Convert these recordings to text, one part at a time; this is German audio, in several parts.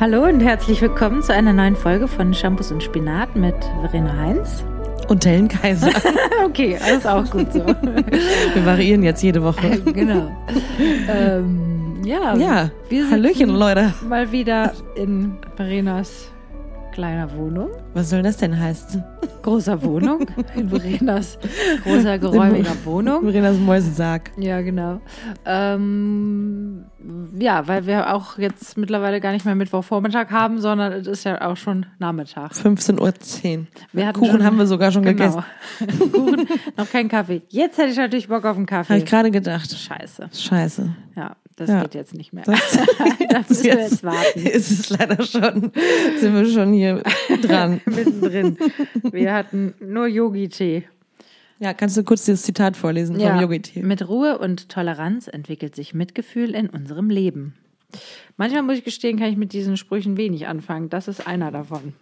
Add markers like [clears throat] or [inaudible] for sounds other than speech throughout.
Hallo und herzlich willkommen zu einer neuen Folge von Shampoos und Spinat mit Verena Heinz. Und Helen Kaiser. [laughs] okay, alles auch gut so. [laughs] Wir variieren jetzt jede Woche. genau. Ähm, ja, Ja, wir Hallöchen, Leute. mal wieder in Verenas kleiner Wohnung. Was soll das denn heißen? Großer Wohnung. [laughs] In Verenas großer, geräumiger Wohnung. Verenas Mäusesarg. Ja, genau. Ähm, ja, weil wir auch jetzt mittlerweile gar nicht mehr Mittwochvormittag haben, sondern es ist ja auch schon Nachmittag. 15.10 Uhr. Kuchen schon- haben wir sogar schon Genau. gegessen. [laughs] Kuchen, noch kein Kaffee. Jetzt hätte ich natürlich Bock auf einen Habe Kaffee. ich gerade gedacht. Scheiße. Scheiße. Ja, das Ja. geht jetzt nicht mehr. Das, [laughs] da müssen wir jetzt warten. ist es leider schon, sind wir schon hier [laughs] dran. Mittendrin. Wir hatten nur Yogi-Tee. Ja, kannst du kurz dieses Zitat vorlesen vom Yogi-Tee? Mit Ruhe und Toleranz entwickelt sich Mitgefühl in unserem Leben. Manchmal muss ich gestehen, kann ich mit diesen Sprüchen wenig anfangen. Das ist einer davon.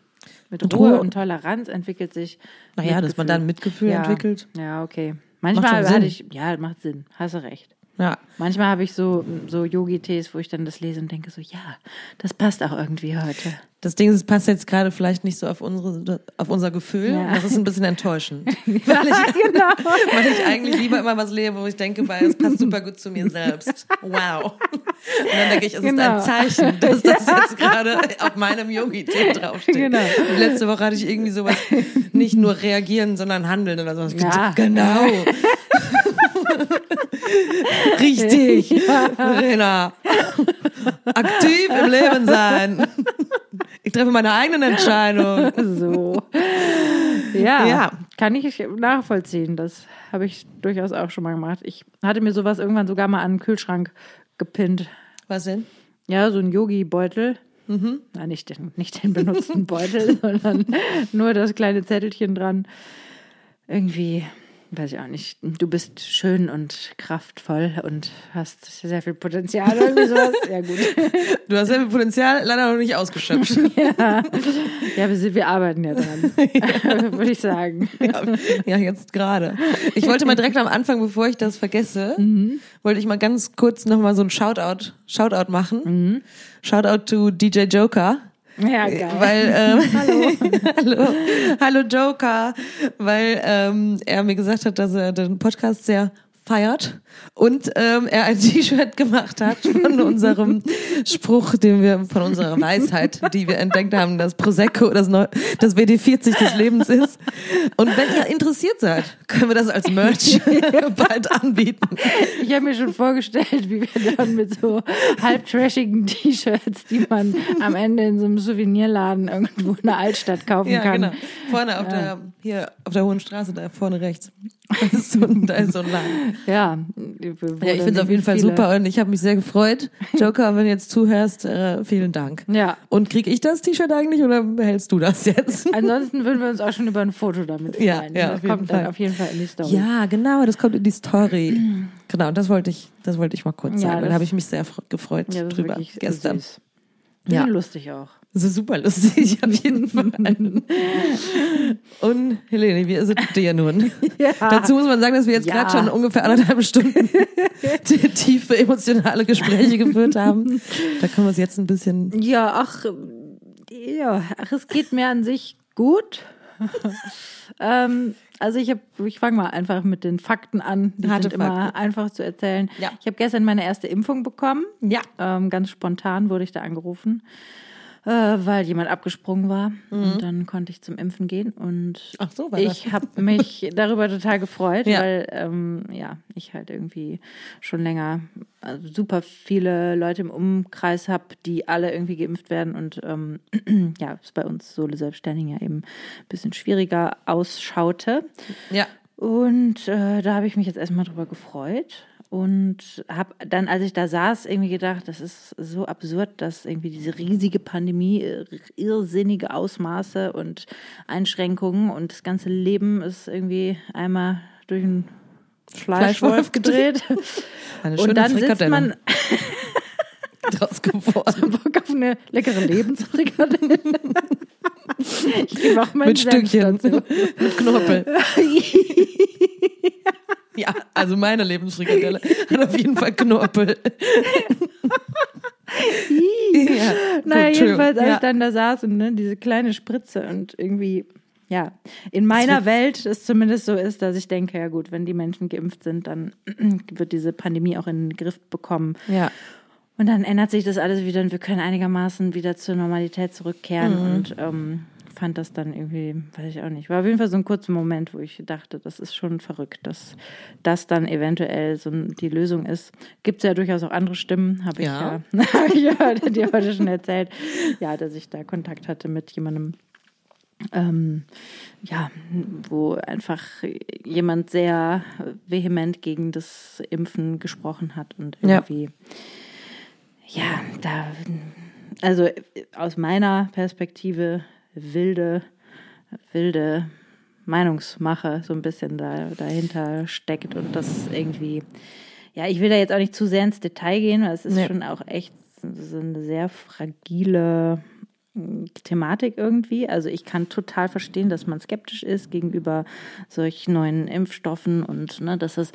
Mit, Mit Ruhe, Ruhe- und Toleranz entwickelt sich. Naja, dass man dann Mitgefühl ja. entwickelt. Ja, okay. Manchmal hatte ich, ja, macht Sinn, hast du recht. Ja. Manchmal habe ich so, so Yogi-Tees, wo ich dann das lese und denke so, ja, das passt auch irgendwie heute. Das Ding ist, es passt jetzt gerade vielleicht nicht so auf, unsere, auf unser Gefühl. Ja. Das ist ein bisschen enttäuschend. [laughs] Ja, genau. [laughs] Weil ich eigentlich lieber immer was lebe, wo ich denke, weil es passt super gut zu mir selbst. Wow. Und dann denke ich, es Genau. ist ein Zeichen, dass das [laughs] jetzt gerade auf meinem Yogi-Tee draufsteht. Genau. Und letzte Woche hatte ich irgendwie sowas, nicht nur reagieren, sondern handeln oder sowas. Ja. Genau. [laughs] Richtig. [laughs] Verena. Aktiv im Leben sein. Ich treffe meine eigenen Entscheidungen. So. [laughs] Ja, Ja. kann ich nachvollziehen. Das habe ich durchaus auch schon mal gemacht. Ich hatte mir sowas irgendwann sogar mal an den Kühlschrank gepinnt. Was denn? Ja, so ein Yogi-Beutel. Mhm. Nein, nicht den, nicht den benutzten Beutel, sondern nur das kleine Zettelchen dran. Irgendwie, weiß ich auch nicht, du bist schön und kraftvoll und hast sehr viel Potenzial oder irgendwie sowas. [laughs] Ja, gut. Du hast ja Potenzial leider noch nicht ausgeschöpft. [laughs] Ja, ja wir, wir arbeiten ja dran, [laughs] würde ich sagen. Ja, ja, jetzt gerade. Ich wollte mal direkt am Anfang, bevor ich das vergesse, wollte ich mal ganz kurz nochmal so ein Shoutout, Shoutout machen. Shoutout to DJ Joker. Ja, geil. Weil, ähm, [laughs] [laughs] hallo. hallo, Joker, weil ähm, er mir gesagt hat, dass er den Podcast sehr feiert und ähm, er ein [laughs] T-Shirt gemacht hat von unserem Spruch, den wir von unserer Weisheit, die wir entdeckt haben, dass Prosecco das, Neu das WD40 des Lebens ist. Und wenn ihr interessiert seid, können wir das als Merch [laughs] bald anbieten. Ich habe mir schon vorgestellt, wie wir dann mit so halb trashigen T-Shirts, die man am Ende in so einem Souvenirladen irgendwo in der Altstadt kaufen Ja, kann. genau. Vorne auf der, hier auf der Hohen Straße, da vorne rechts. Da [laughs] ist so ein, da ist so ein Laden. Ja, Ja, ich finde es auf jeden Fall super und ich habe mich sehr gefreut. Joker, wenn du jetzt zuhörst, äh, vielen Dank. Ja. Und krieg ich das T-Shirt eigentlich oder behältst du das jetzt? [laughs] Ansonsten würden wir uns auch schon über ein Foto damit freuen. Ja, ja, das kommt dann Fall. auf jeden Fall in die Story. Ja, genau, das kommt in die Story. [clears throat] Genau, das wollte ich, das wollte ich mal kurz Ja, sagen. Da habe ich mich sehr fr- gefreut Ja, drüber gestern. süß. Ja. lustig auch. Ist super lustig, auf jeden Fall. Und Helene, wie ist es dir nun? [laughs] Ja. Dazu muss man sagen, dass wir jetzt Ja. gerade schon ungefähr anderthalb Stunden [laughs] tiefe emotionale Gespräche geführt haben. Da können wir es jetzt ein bisschen Ja, ach, ja, ach, es geht mir an sich gut. [laughs] ähm, also ich habe, ich fange mal einfach mit den Fakten an. Die Harte sind immer Fakten. einfach zu erzählen. Ja. Ich habe gestern meine erste Impfung bekommen. Ja. Ähm, ganz spontan wurde ich da angerufen, äh, weil jemand abgesprungen war. Und dann konnte ich zum Impfen gehen. Und Mhm. Ach so, war ich habe mich [laughs] darüber total gefreut, Ja. weil ähm, ja, ich halt irgendwie schon länger also super viele Leute im Umkreis habe, die alle irgendwie geimpft werden. Und ähm, [clears throat] ja, es bei uns Sole Selbstständigen ja eben ein bisschen schwieriger ausschaute. Ja. Und äh, da habe ich mich jetzt erstmal drüber gefreut und habe dann, als ich da saß, irgendwie gedacht, das ist so absurd, dass irgendwie diese riesige Pandemie, äh, irrsinnige Ausmaße und Einschränkungen und das ganze Leben ist irgendwie einmal durch einen Fleischwolf Fleischwolf gedreht. [laughs] Eine schöne Und dann sitzt man [laughs] draus geworden. Bock auf eine leckere Lebensfrikadelle. [laughs] Ich auch meinen Mit Stückchen. Mit Knorpel. Ja, also meine Lebensfrikadelle hat auf jeden Fall Knorpel. ja. naja, jedenfalls, als Ja. ich dann da saß und ne, diese kleine Spritze und irgendwie, ja, in meiner Welt es zumindest so ist, dass ich denke, ja gut, wenn die Menschen geimpft sind, dann [clears throat] wird diese Pandemie auch in den Griff bekommen. Ja. Und dann ändert sich das alles wieder und wir können einigermaßen wieder zur Normalität zurückkehren Mhm. und ähm, fand das dann irgendwie, weiß ich auch nicht, war auf jeden Fall so ein kurzer Moment, wo ich dachte, das ist schon verrückt, dass das dann eventuell so die Lösung ist. Gibt es ja durchaus auch andere Stimmen, habe ich Ja. ja, [laughs] hab ich ja dir heute schon erzählt, ja, dass ich da Kontakt hatte mit jemandem, ähm, ja, wo einfach jemand sehr vehement gegen das Impfen gesprochen hat und Ja. irgendwie, ja, da, also aus meiner Perspektive wilde, wilde Meinungsmache so ein bisschen da, dahinter steckt und das irgendwie, ja, ich will da jetzt auch nicht zu sehr ins Detail gehen, weil es ist Nee. schon auch echt so eine sehr fragile mm, Thematik irgendwie. Also ich kann total verstehen, dass man skeptisch ist gegenüber solch neuen Impfstoffen und ne, dass es,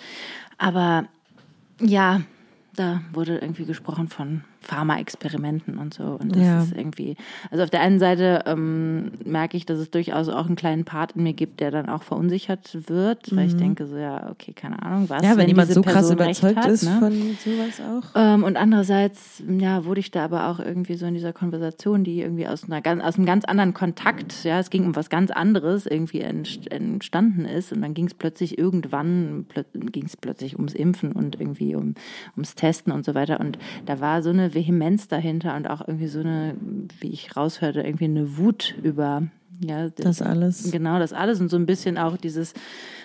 aber ja, da wurde irgendwie gesprochen von Pharma-Experimenten und so. Und das Ja. ist irgendwie, also auf der einen Seite ähm, merke ich, dass es durchaus auch einen kleinen Part in mir gibt, der dann auch verunsichert wird, weil ich denke so, ja, okay, keine Ahnung, was. Mhm. Ja, wenn, jemand diese so krass Person recht überzeugt hat, ist ne? von sowas auch. Ähm, und andererseits, ja, wurde ich da aber auch irgendwie so in dieser Konversation, die irgendwie aus einer aus einem ganz anderen Kontakt, ja, es ging um was ganz anderes, irgendwie entst- entstanden ist. Und dann ging es plötzlich irgendwann, plö ging es plötzlich ums Impfen und irgendwie um, ums Testen und so weiter. Und da war so eine Vehemenz dahinter und auch irgendwie so eine, wie ich raushörte, irgendwie eine Wut über, ja, Das alles. Genau, das alles und so ein bisschen auch dieses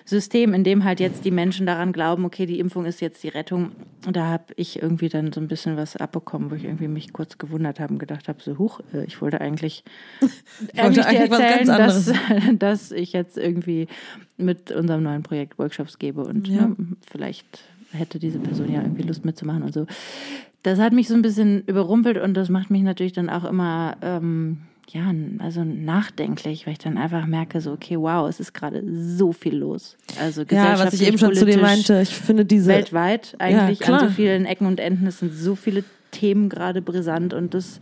System, in dem halt jetzt die Menschen daran glauben, okay, die Impfung ist jetzt die Rettung. Und da habe ich irgendwie dann so ein bisschen was abbekommen, wo ich irgendwie mich kurz gewundert habe und gedacht habe, so huch, äh, ich wollte eigentlich, [laughs] eigentlich dir eigentlich was erzählen, dass, [laughs] dass ich jetzt irgendwie mit unserem neuen Projekt Workshops gebe und Ja. ne, vielleicht hätte diese Person ja irgendwie Lust mitzumachen und so. Das hat mich so ein bisschen überrumpelt und das macht mich natürlich dann auch immer ähm, ja, also nachdenklich, weil ich dann einfach merke, so, okay, wow, es ist gerade so viel los. Also Ja, was ich eben schon zu dir meinte, ich finde diese. Weltweit eigentlich klar. an so vielen Ecken und Enden. Es sind so viele Themen gerade brisant und das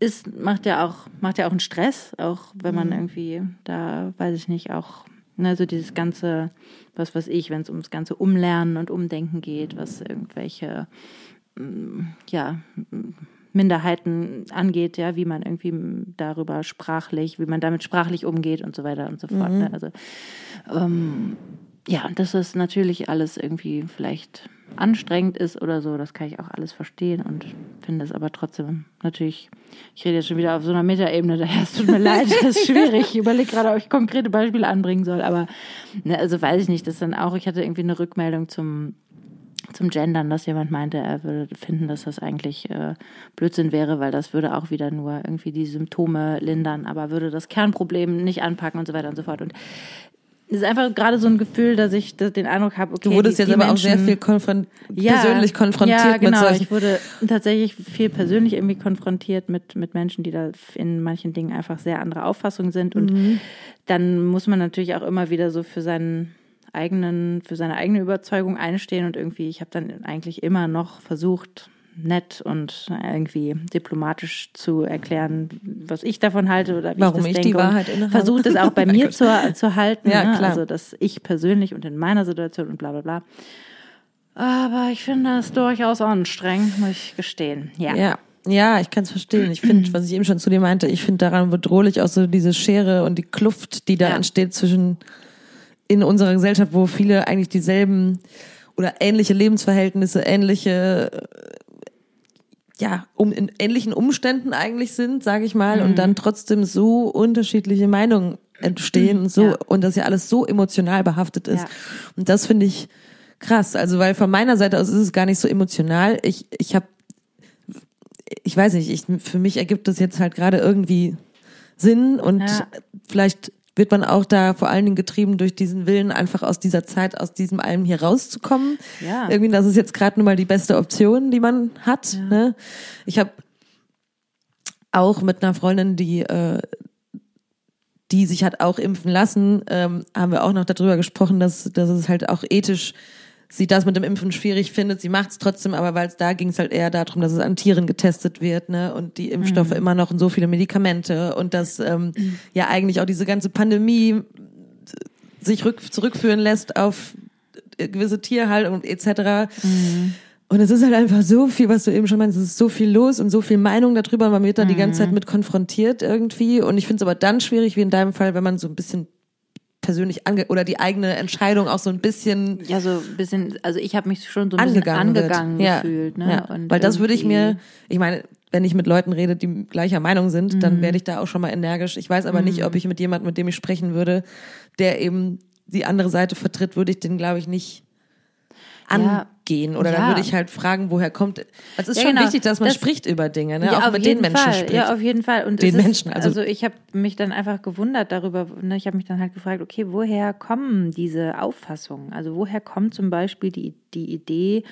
ist, macht ja auch, macht ja auch einen Stress, auch wenn man irgendwie da, weiß ich nicht, auch, ne, so dieses ganze, was weiß ich, wenn es ums ganze Umlernen und Umdenken geht, was irgendwelche, ja, mm, Minderheiten angeht, ja, wie man irgendwie darüber sprachlich, wie man damit sprachlich umgeht und so weiter und so fort. Ne? Also ähm, ja, und dass das natürlich alles irgendwie vielleicht anstrengend ist oder so, das kann ich auch alles verstehen und finde es aber trotzdem natürlich, ich rede jetzt schon wieder auf so einer Metaebene, [laughs] daher es tut mir leid, das ist schwierig. Ich überlege gerade, ob ich konkrete Beispiele anbringen soll, aber ne, also weiß ich nicht, das dann auch, ich hatte irgendwie eine Rückmeldung zum zum Gendern, dass jemand meinte, er würde finden, dass das eigentlich äh, Blödsinn wäre, weil das würde auch wieder nur irgendwie die Symptome lindern, aber würde das Kernproblem nicht anpacken und so weiter und so fort. Und es ist einfach gerade so ein Gefühl, dass ich den Eindruck habe, okay, du wurdest die, jetzt die aber auch Menschen, sehr viel konfron ja, persönlich konfrontiert ja, genau. mit solchen. Ich wurde tatsächlich viel persönlich irgendwie konfrontiert mit, mit Menschen, die da in manchen Dingen einfach sehr andere Auffassungen sind. Und Mhm. dann muss man natürlich auch immer wieder so für seinen eigenen, für seine eigene Überzeugung einstehen und irgendwie, ich habe dann eigentlich immer noch versucht, nett und irgendwie diplomatisch zu erklären, was ich davon halte oder wie Warum ich ich das die denke. und Wahrheit innehabe. Versucht es auch [laughs] bei mir zu, zu halten. Ja, ne? klar. Also, dass ich persönlich und in meiner Situation und bla bla bla. Aber ich finde das durchaus anstrengend, muss ich gestehen. Ja. Ja. Ja, ich kann es verstehen. Ich finde, [clears throat] was ich eben schon zu dir meinte, ich finde daran bedrohlich auch so diese Schere und die Kluft, die da Ja. entsteht zwischen in unserer Gesellschaft, wo viele eigentlich dieselben oder ähnliche Lebensverhältnisse, ähnliche äh, ja, um in ähnlichen Umständen eigentlich sind, sage ich mal, und dann trotzdem so unterschiedliche Meinungen entstehen und so Ja. und das ja alles so emotional behaftet ist. Ja. Und das finde ich krass. Also, weil von meiner Seite aus ist es gar nicht so emotional. Ich, ich habe, ich weiß nicht, ich, für mich ergibt das jetzt halt gerade irgendwie Sinn und Ja. vielleicht wird man auch da vor allen Dingen getrieben durch diesen Willen, einfach aus dieser Zeit, aus diesem allem hier rauszukommen. Ja. Irgendwie, das ist jetzt gerade nun mal die beste Option, die man hat. Ne? Ich habe auch mit einer Freundin, die äh, die sich hat auch impfen lassen, ähm, haben wir auch noch darüber gesprochen, dass, dass es halt auch ethisch sie das mit dem Impfen schwierig findet. Sie macht es trotzdem, aber weil es da ging es halt eher darum, dass es an Tieren getestet wird, ne? Und die Impfstoffe mhm. immer noch und so viele Medikamente und dass ähm, mhm. ja eigentlich auch diese ganze Pandemie sich rück, zurückführen lässt auf gewisse Tierhaltung etc. Mhm. Und es ist halt einfach so viel, was du eben schon meinst, es ist so viel los und so viel Meinung darüber, man wird da mhm. die ganze Zeit mit konfrontiert irgendwie. Und ich finde es aber dann schwierig, wie in deinem Fall, wenn man so ein bisschen persönlich ange oder die eigene Entscheidung auch so ein bisschen ja so ein bisschen also ich habe mich schon so ein angegangen, bisschen angegangen ja. gefühlt ne ja. weil das würde ich mir ich meine wenn ich mit Leuten rede die gleicher Meinung sind mhm. dann werde ich da auch schon mal energisch ich weiß aber mhm. nicht ob ich mit jemandem mit dem ich sprechen würde der eben die andere Seite vertritt würde ich den glaube ich nicht angehen. Oder ja. dann würde ich halt fragen, woher kommt. Es ist ja, schon genau. wichtig, dass man das, spricht über Dinge, ne? Ja, auch mit den Menschen Fall. spricht. Ja, auf jeden Fall. Und den Menschen. also, also ich habe mich dann einfach gewundert darüber. Ne? Ich habe mich dann halt gefragt, okay, woher kommen diese Auffassungen? Also woher kommt zum Beispiel die, die Idee,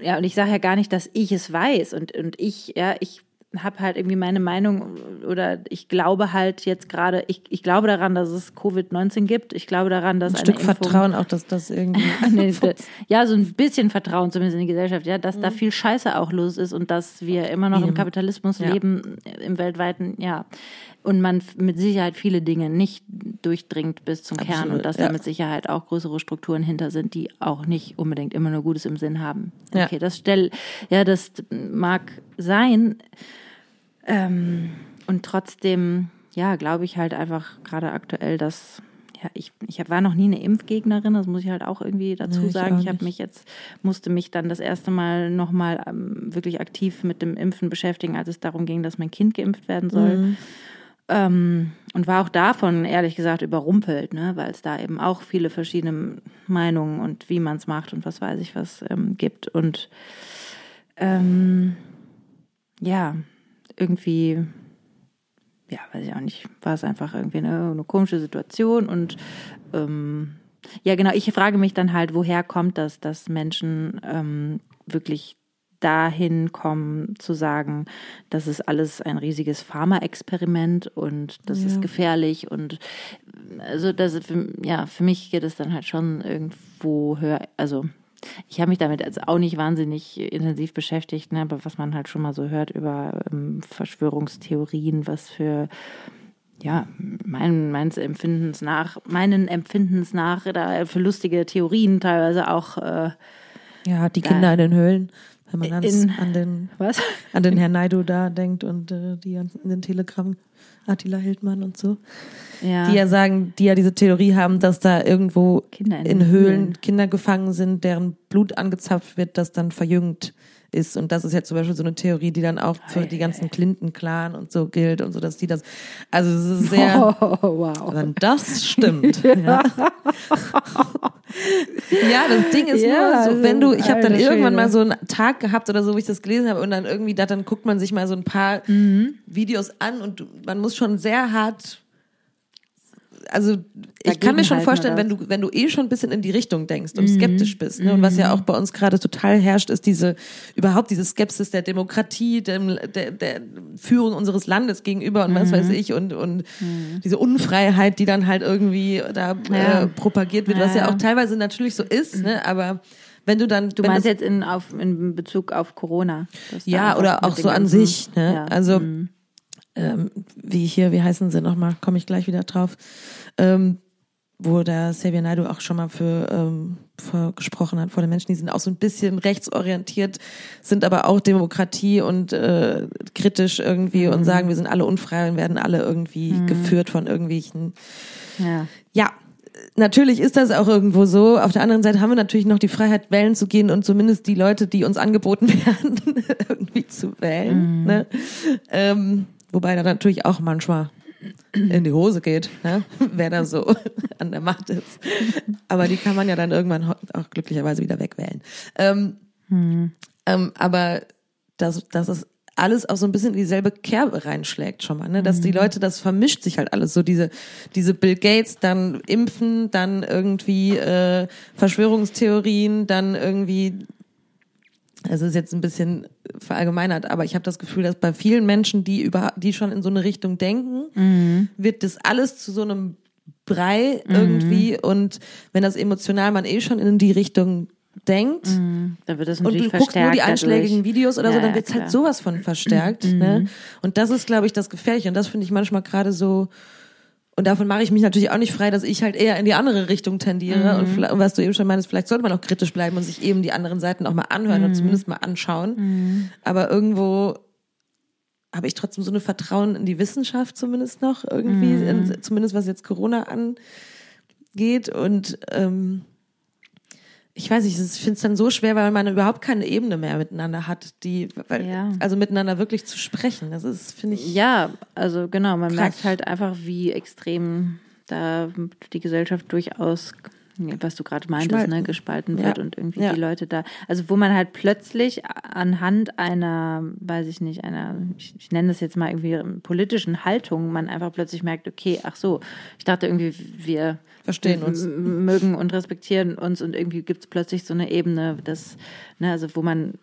ja, und ich sage ja gar nicht, dass ich es weiß und, und ich, ja, ich habe halt irgendwie meine Meinung oder ich glaube halt jetzt gerade, ich, ich glaube daran, dass es Covid-19 gibt. Ich glaube daran, dass ein Stück Impfung, Vertrauen auch, dass das irgendwie. [laughs] nee, ja, so ein bisschen Vertrauen zumindest in die Gesellschaft, ja, dass mhm. da viel Scheiße auch los ist und dass wir immer noch Eben. im Kapitalismus ja. leben, im weltweiten, ja. Und man mit Sicherheit viele Dinge nicht durchdringt bis zum Absolut, Kern und dass ja. da mit Sicherheit auch größere Strukturen hinter sind, die auch nicht unbedingt immer nur Gutes im Sinn haben. Okay, ja. das stell, ja, das mag sein. Ähm, und trotzdem, ja, glaube ich halt einfach gerade aktuell, dass ja, ich, ich war noch nie eine Impfgegnerin, das muss ich halt auch irgendwie dazu nee, sagen. Ich, ich habe mich jetzt, musste mich dann das erste Mal nochmal ähm, wirklich aktiv mit dem Impfen beschäftigen, als es darum ging, dass mein Kind geimpft werden soll. Mhm. Ähm, und war auch davon, ehrlich gesagt, überrumpelt, ne? weil es da eben auch viele verschiedene Meinungen und wie man es macht und was weiß ich was ähm, gibt. Und ähm, ja, irgendwie, ja, weiß ich auch nicht, war es einfach irgendwie eine, eine komische Situation und ähm, ja, genau, ich frage mich dann halt, woher kommt das, dass Menschen ähm, wirklich dahin kommen zu sagen, das ist alles ein riesiges Pharma-Experiment und das ja. ist gefährlich und also das für, ja für mich geht es dann halt schon irgendwo höher also ich habe mich damit also auch nicht wahnsinnig intensiv beschäftigt, ne, aber was man halt schon mal so hört über ähm, Verschwörungstheorien, was für ja, mein, meines Empfindens nach, meinen Empfindens nach, da für lustige Theorien teilweise auch. Äh, ja, die Kinder in den Höhlen, wenn man in, an den, was? [laughs] an den Herrn Naidu da denkt und äh, die in den Telegram. Attila Hildmann und so. Ja. Die ja sagen, die ja diese Theorie haben, dass da irgendwo in, in, Höhlen Kinder gefangen sind, deren Blut angezapft wird, das dann verjüngt ist. Und das ist ja zum Beispiel so eine Theorie, die dann auch für die ganzen Clinton-Clan und so gilt und so, dass die das, also es ist sehr, oh, wow. wenn das stimmt. [laughs] ja. ja. ja, das Ding ist ja, nur so, wenn du, ich habe dann irgendwann mal so einen Tag gehabt oder so, wo ich das gelesen habe und dann irgendwie, da, dann guckt man sich mal so ein paar mhm. Videos an und man muss schon sehr hart also ich kann mir schon vorstellen, wenn du, wenn du eh schon ein bisschen in die Richtung denkst und mhm. skeptisch bist, ne? Und was ja mhm. auch bei uns gerade total herrscht, ist diese, überhaupt diese Skepsis der Demokratie, dem, der, der Führung unseres Landes gegenüber und mhm. was weiß mhm. ich und, und mhm. diese Unfreiheit, die dann halt irgendwie da äh, ja. äh, propagiert wird, ja. was ja auch teilweise natürlich so ist, ne? Aber wenn du dann. Du meinst jetzt in, auf, in Bezug auf Corona. Ja, oder auch so an sich, ne? Ja. Also, ähm, wie hier, wie heißen sie nochmal, komme ich gleich wieder drauf, ähm, wo der Xavier Naidu auch schon mal für, ähm, für gesprochen hat vor den Menschen, die sind auch so ein bisschen rechtsorientiert, sind aber auch Demokratie und äh, kritisch irgendwie mhm. und sagen, wir sind alle unfrei und werden alle irgendwie mhm. geführt von irgendwelchen. Ja. ja, natürlich ist das auch irgendwo so. Auf der anderen Seite haben wir natürlich noch die Freiheit, wählen zu gehen und zumindest die Leute, die uns angeboten [laughs] werden, irgendwie zu wählen. Mhm. Ne? Ähm, Wobei da natürlich auch manchmal in die Hose geht, ne? [laughs] wer da so an der Macht ist. Aber die kann man ja dann irgendwann auch glücklicherweise wieder wegwählen. Ähm, hm. ähm, aber dass, dass es alles auch so ein bisschen in dieselbe Kerbe reinschlägt schon mal, ne? Dass die mhm. Leute, das vermischt sich halt alles so, diese, diese Bill Gates, dann Impfen, dann irgendwie äh, Verschwörungstheorien, dann irgendwie es ist jetzt ein bisschen verallgemeinert, aber ich habe das Gefühl, dass bei vielen Menschen, die über, die schon in so eine Richtung denken, mhm. wird das alles zu so einem Brei mhm. irgendwie und wenn das emotional man eh schon in die Richtung denkt Mhm. Da wird das und natürlich du guckst nur die einschlägigen dadurch. Videos oder so, Ja, dann ja, wird's halt klar. sowas von verstärkt. Ne? Und das ist, glaube ich, das Gefährliche. Und das finde ich manchmal gerade so, und davon mache ich mich natürlich auch nicht frei, dass ich halt eher in die andere Richtung tendiere. Und, vielleicht- und was du eben schon meinst, vielleicht sollte man auch kritisch bleiben und sich eben die anderen Seiten auch mal anhören und zumindest mal anschauen. Aber irgendwo habe ich trotzdem so eine Vertrauen in die Wissenschaft zumindest noch irgendwie, in, zumindest was jetzt Corona angeht. Und ähm, ich weiß nicht, ich finde es dann so schwer, weil man überhaupt keine Ebene mehr miteinander hat, die, weil, Ja. also miteinander wirklich zu sprechen. Das ist, finde ich, Ja, also genau, man Krass. merkt halt einfach, wie extrem da die Gesellschaft durchaus, was du gerade meintest, Spalten. ne, gespalten Ja. wird und irgendwie Ja. die Leute da, also wo man halt plötzlich anhand einer, weiß ich nicht, einer, ich, ich nenne das jetzt mal irgendwie politischen Haltung, man einfach plötzlich merkt, okay, ach so, ich dachte irgendwie, wir Verstehen uns. mögen und respektieren uns und irgendwie gibt es plötzlich so eine Ebene, das, ne, also wo man,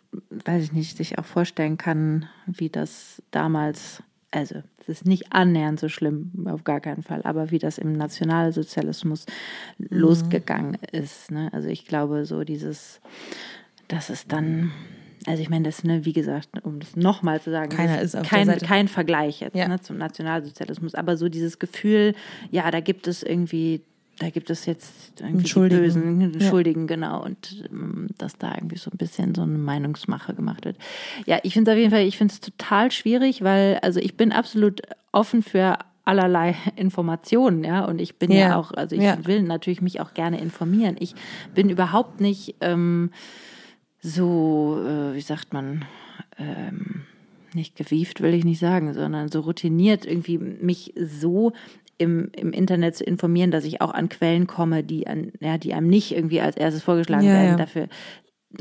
weiß ich nicht, sich auch vorstellen kann, wie das damals, also es ist nicht annähernd so schlimm, auf gar keinen Fall, aber wie das im Nationalsozialismus losgegangen ist. Ne? Also ich glaube, so dieses, das ist dann, also ich meine, das, ne, wie gesagt, um das nochmal zu sagen, Keiner ist auf der kein, Seite. kein Vergleich jetzt Ja. ne, zum Nationalsozialismus, aber so dieses Gefühl, ja, da gibt es irgendwie, da gibt es jetzt irgendwie die Schuldigen. Bösen, Ja. Schuldigen, genau, und ähm, dass da irgendwie so ein bisschen so eine Meinungsmache gemacht wird. Ja, ich finde es auf jeden Fall, ich finde es total schwierig, weil, also ich bin absolut offen für allerlei [laughs] Informationen, ja, und ich bin ja, Ja. auch, also ich Ja. will natürlich mich auch gerne informieren. Ich bin überhaupt nicht ähm, so, äh, wie sagt man, ähm, nicht gewieft will ich nicht sagen, sondern so routiniert irgendwie mich so im, im Internet zu informieren, dass ich auch an Quellen komme, die an, ja, die einem nicht irgendwie als erstes vorgeschlagen Ja, werden. ja. Dafür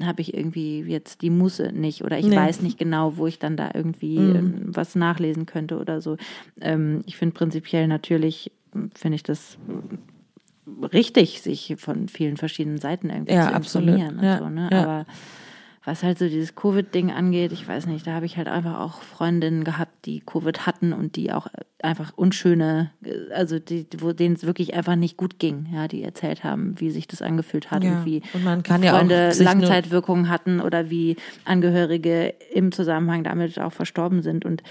habe ich irgendwie jetzt die Muße nicht oder ich Nee. weiß nicht genau, wo ich dann da irgendwie ähm, was nachlesen könnte oder so. Ähm, ich finde prinzipiell natürlich, finde ich das richtig, sich von vielen verschiedenen Seiten irgendwie Ja, zu absolut. informieren. Ja, so, ne? Aber was halt so dieses Covid-Ding angeht, ich weiß nicht, da habe ich halt einfach auch Freundinnen gehabt, die Covid hatten und die auch einfach unschöne, also die, wo denen es wirklich einfach nicht gut ging, ja, die erzählt haben, wie sich das angefühlt hat Ja. und wie Und man kann ja Freunde nur- Langzeitwirkungen hatten oder wie Angehörige im Zusammenhang damit auch verstorben sind und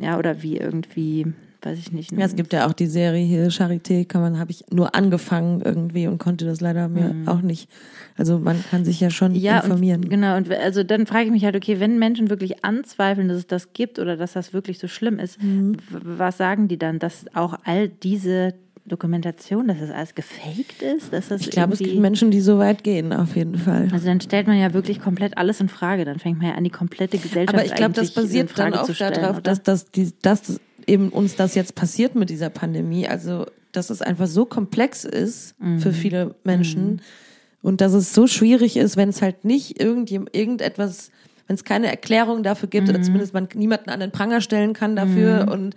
ja, oder wie irgendwie, weiß ich nicht. Ja, es gibt ja auch die Serie hier, Charité, kann man, habe ich nur angefangen irgendwie und konnte das leider mir auch nicht. Also man kann sich ja schon Mhm. ja, informieren. Und, genau, und also dann frage ich mich halt, okay, wenn Menschen wirklich anzweifeln, dass es das gibt oder dass das wirklich so schlimm ist, Mhm. was sagen die dann, dass auch all diese Dokumentation, dass das alles gefaked ist, dass das ich glaube, es gibt Menschen, die so weit gehen, auf jeden Fall. Also dann stellt man ja wirklich komplett alles in Frage. Dann fängt man ja an, die komplette Gesellschaft Aber ich glaube, das basiert dann auch darauf, dass, dass, die, dass eben uns das jetzt passiert mit dieser Pandemie. Also, dass es einfach so komplex ist für Mhm. viele Menschen und dass es so schwierig ist, wenn es halt nicht irgendjem, irgendetwas, wenn es keine Erklärung dafür gibt Mhm. oder zumindest man niemanden an den Pranger stellen kann dafür und,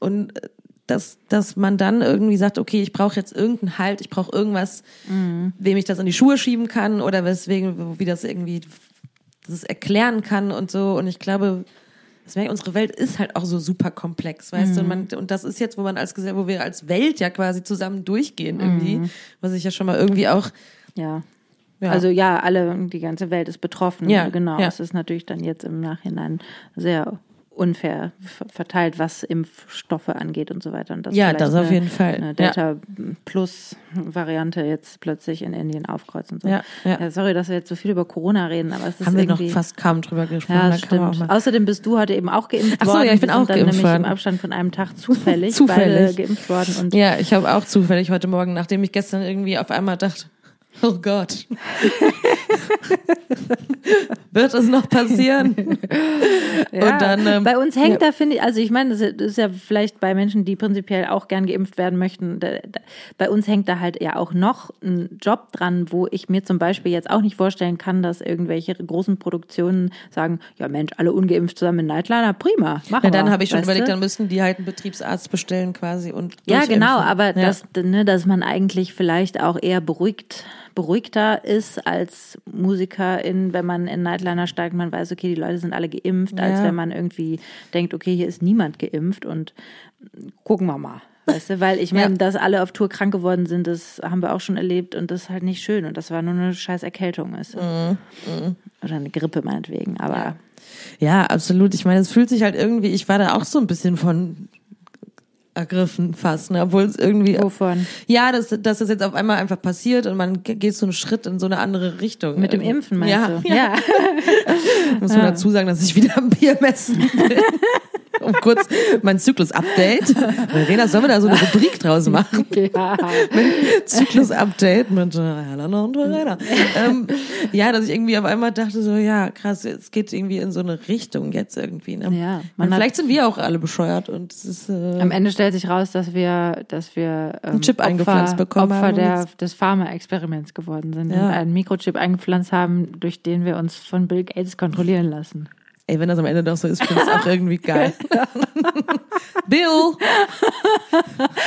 und äh, dass, dass man dann irgendwie sagt, okay, ich brauche jetzt irgendeinen Halt, ich brauche irgendwas, Mhm. wem ich das in die Schuhe schieben kann oder weswegen, wie das irgendwie das erklären kann und so. Und ich glaube, das merke, ich, unsere Welt ist halt auch so super komplex, weißt du? Und, man, und das ist jetzt, wo man als wo wir als Welt ja quasi zusammen durchgehen irgendwie, was ich ja schon mal irgendwie auch Ja. Ja. Also ja, alle, die ganze Welt ist betroffen. Ja, genau. ja. Es ist natürlich dann jetzt im Nachhinein sehr unfair ver- verteilt, was Impfstoffe angeht und so weiter. Und das Ja, das auf eine- jeden Fall. Eine Ja. Delta Plus Variante jetzt plötzlich in Indien aufkreuzt und so. Ja, ja. sorry, dass wir jetzt so viel über Corona reden, aber es ist haben wir noch fast kaum drüber gesprochen. ja, stimmt. Außerdem bist du heute eben auch geimpft Ach so, worden. ja, ich bin auch dann geimpft nämlich worden. im Abstand von einem Tag zufällig, [laughs] Zufällig. beide geimpft worden. Und Ja, ich habe auch zufällig heute Morgen, nachdem ich gestern irgendwie auf einmal dachte, oh Gott, wird es noch passieren? Ja, Und dann, ähm, bei uns hängt ja. da, finde ich, also ich meine, das ist- ja vielleicht bei Menschen, die prinzipiell auch gern geimpft werden möchten, da, da, bei uns hängt da halt ja auch noch ein Job dran, wo ich mir zum Beispiel jetzt auch nicht vorstellen kann, dass irgendwelche großen Produktionen sagen, ja Mensch, alle ungeimpft zusammen in Nightliner, prima, machen Ja, dann habe ich schon überlegt, du? dann müssten die halt einen Betriebsarzt bestellen quasi und Ja, genau, aber ja. dass, ne, dass man eigentlich vielleicht auch eher beruhigt, beruhigter ist als Musikerin, wenn man in Nightliner steigt, man weiß, okay, die Leute sind alle geimpft, als Ja. wenn man irgendwie denkt, okay, hier ist niemand geimpft und gucken wir mal. weißt du, weil ich meine, Ja. dass alle auf Tour krank geworden sind, das haben wir auch schon erlebt und das ist halt nicht schön und das war nur eine scheiß Erkältung, weißt du? Mhm. Oder eine Grippe meinetwegen, aber Ja, absolut. Ich meine, es fühlt sich halt irgendwie, ich war da auch so ein bisschen von ergriffen fast, ne? obwohl es irgendwie wovon? Ja, dass, dass das jetzt auf einmal einfach passiert und man ge- geht so einen Schritt in so eine andere Richtung. Mit dem Irgendwie. Impfen meinst ja, du? Ja. [laughs] Muss man dazu sagen, dass ich wieder am Bier messen bin. [laughs] um kurz mein Zyklus-Update. Verena, sollen wir da so eine Rubrik draus machen? [laughs] ja. Zyklus-Update mit äh, Helena und Verena. ähm, ja, dass ich irgendwie auf einmal dachte so, ja, krass, es geht irgendwie in so eine Richtung jetzt irgendwie. Ne? Ja, man vielleicht sind wir auch alle bescheuert und es ist äh, Am Ende stellt sich raus, dass wir, dass wir ähm, Chip eingepflanzt bekommen Opfer haben der, des Pharma-Experiments geworden sind Ja. und einen Mikrochip eingepflanzt haben, durch den wir uns von Bill Gates kontrollieren lassen. Ey, wenn das am Ende doch so ist, finde ich es auch irgendwie geil. [laughs] Bill!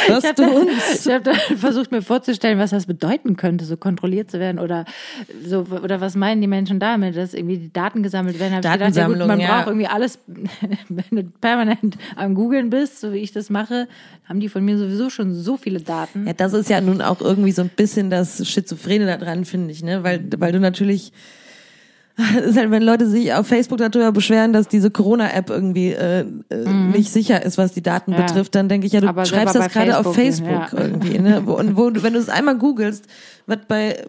Hörst du uns? Ich habe versucht mir vorzustellen, was das bedeuten könnte, so kontrolliert zu werden oder so oder was meinen die Menschen damit, dass irgendwie die Daten gesammelt werden. Hab ich gedacht, ja gut, Datensammlung, man ja. braucht irgendwie alles, [laughs] wenn du permanent am googeln bist, so wie ich das mache, haben die von mir sowieso schon so viele Daten. Ja, das ist ja nun auch irgendwie so ein bisschen das Schizophrene da dran, finde ich, ne? Weil, weil du natürlich, [laughs] halt, wenn Leute sich auf Facebook darüber beschweren, dass diese Corona-App irgendwie äh, äh, nicht sicher ist, was die Daten Mhm. Ja. betrifft, dann denke ich, ja, du Aber schreibst das gerade auf Facebook, ja. irgendwie, ne? Und wo, wenn du es einmal googelst, wird bei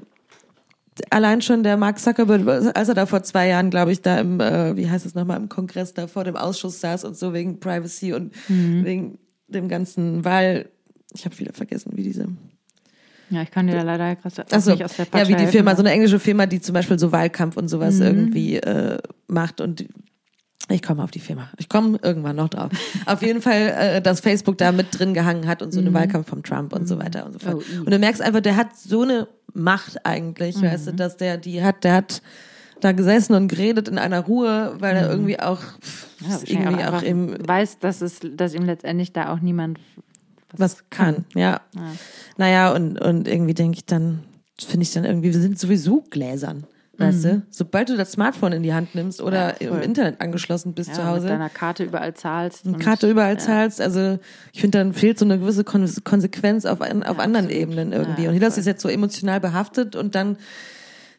allein schon der Mark Zuckerberg, als er da vor zwei Jahren, glaube ich, da im, äh, wie heißt es nochmal, im Kongress da vor dem Ausschuss saß und so wegen Privacy und Mhm. wegen dem ganzen Wahl, ich habe wieder vergessen, wie diese Ja, ich kann dir da leider gerade Ach so, nicht aus der ja, Patsche wie die Firma, so eine englische Firma, die zum Beispiel so Wahlkampf und sowas Mhm. irgendwie äh, macht und ich komme auf die Firma. Ich komme irgendwann noch drauf. [laughs] auf jeden Fall, äh, dass Facebook da mit drin gehangen hat und so einen Wahlkampf vom Trump und so weiter und so fort. Mhm. Oh, und du merkst einfach, der hat so eine Macht eigentlich, Mhm. weißt du, dass der die hat, der hat da gesessen und geredet in einer Ruhe, weil er irgendwie auch, pff, Mhm. Ja, irgendwie auch eben weiß, dass es, dass ihm letztendlich da auch niemand was kann. Ja. Naja, und, und irgendwie denke ich dann, finde ich dann irgendwie, wir sind sowieso gläsern. Weißt du? Sobald du das Smartphone in die Hand nimmst oder Ja, im Internet angeschlossen bist ja, zu mit Hause, deiner Karte überall zahlst. eine und- Karte überall zahlst, also ich finde, dann fehlt so eine gewisse Kon Konsequenz auf, auf anderen Ebenen irgendwie. Ja, und hier das ist jetzt so emotional behaftet und dann,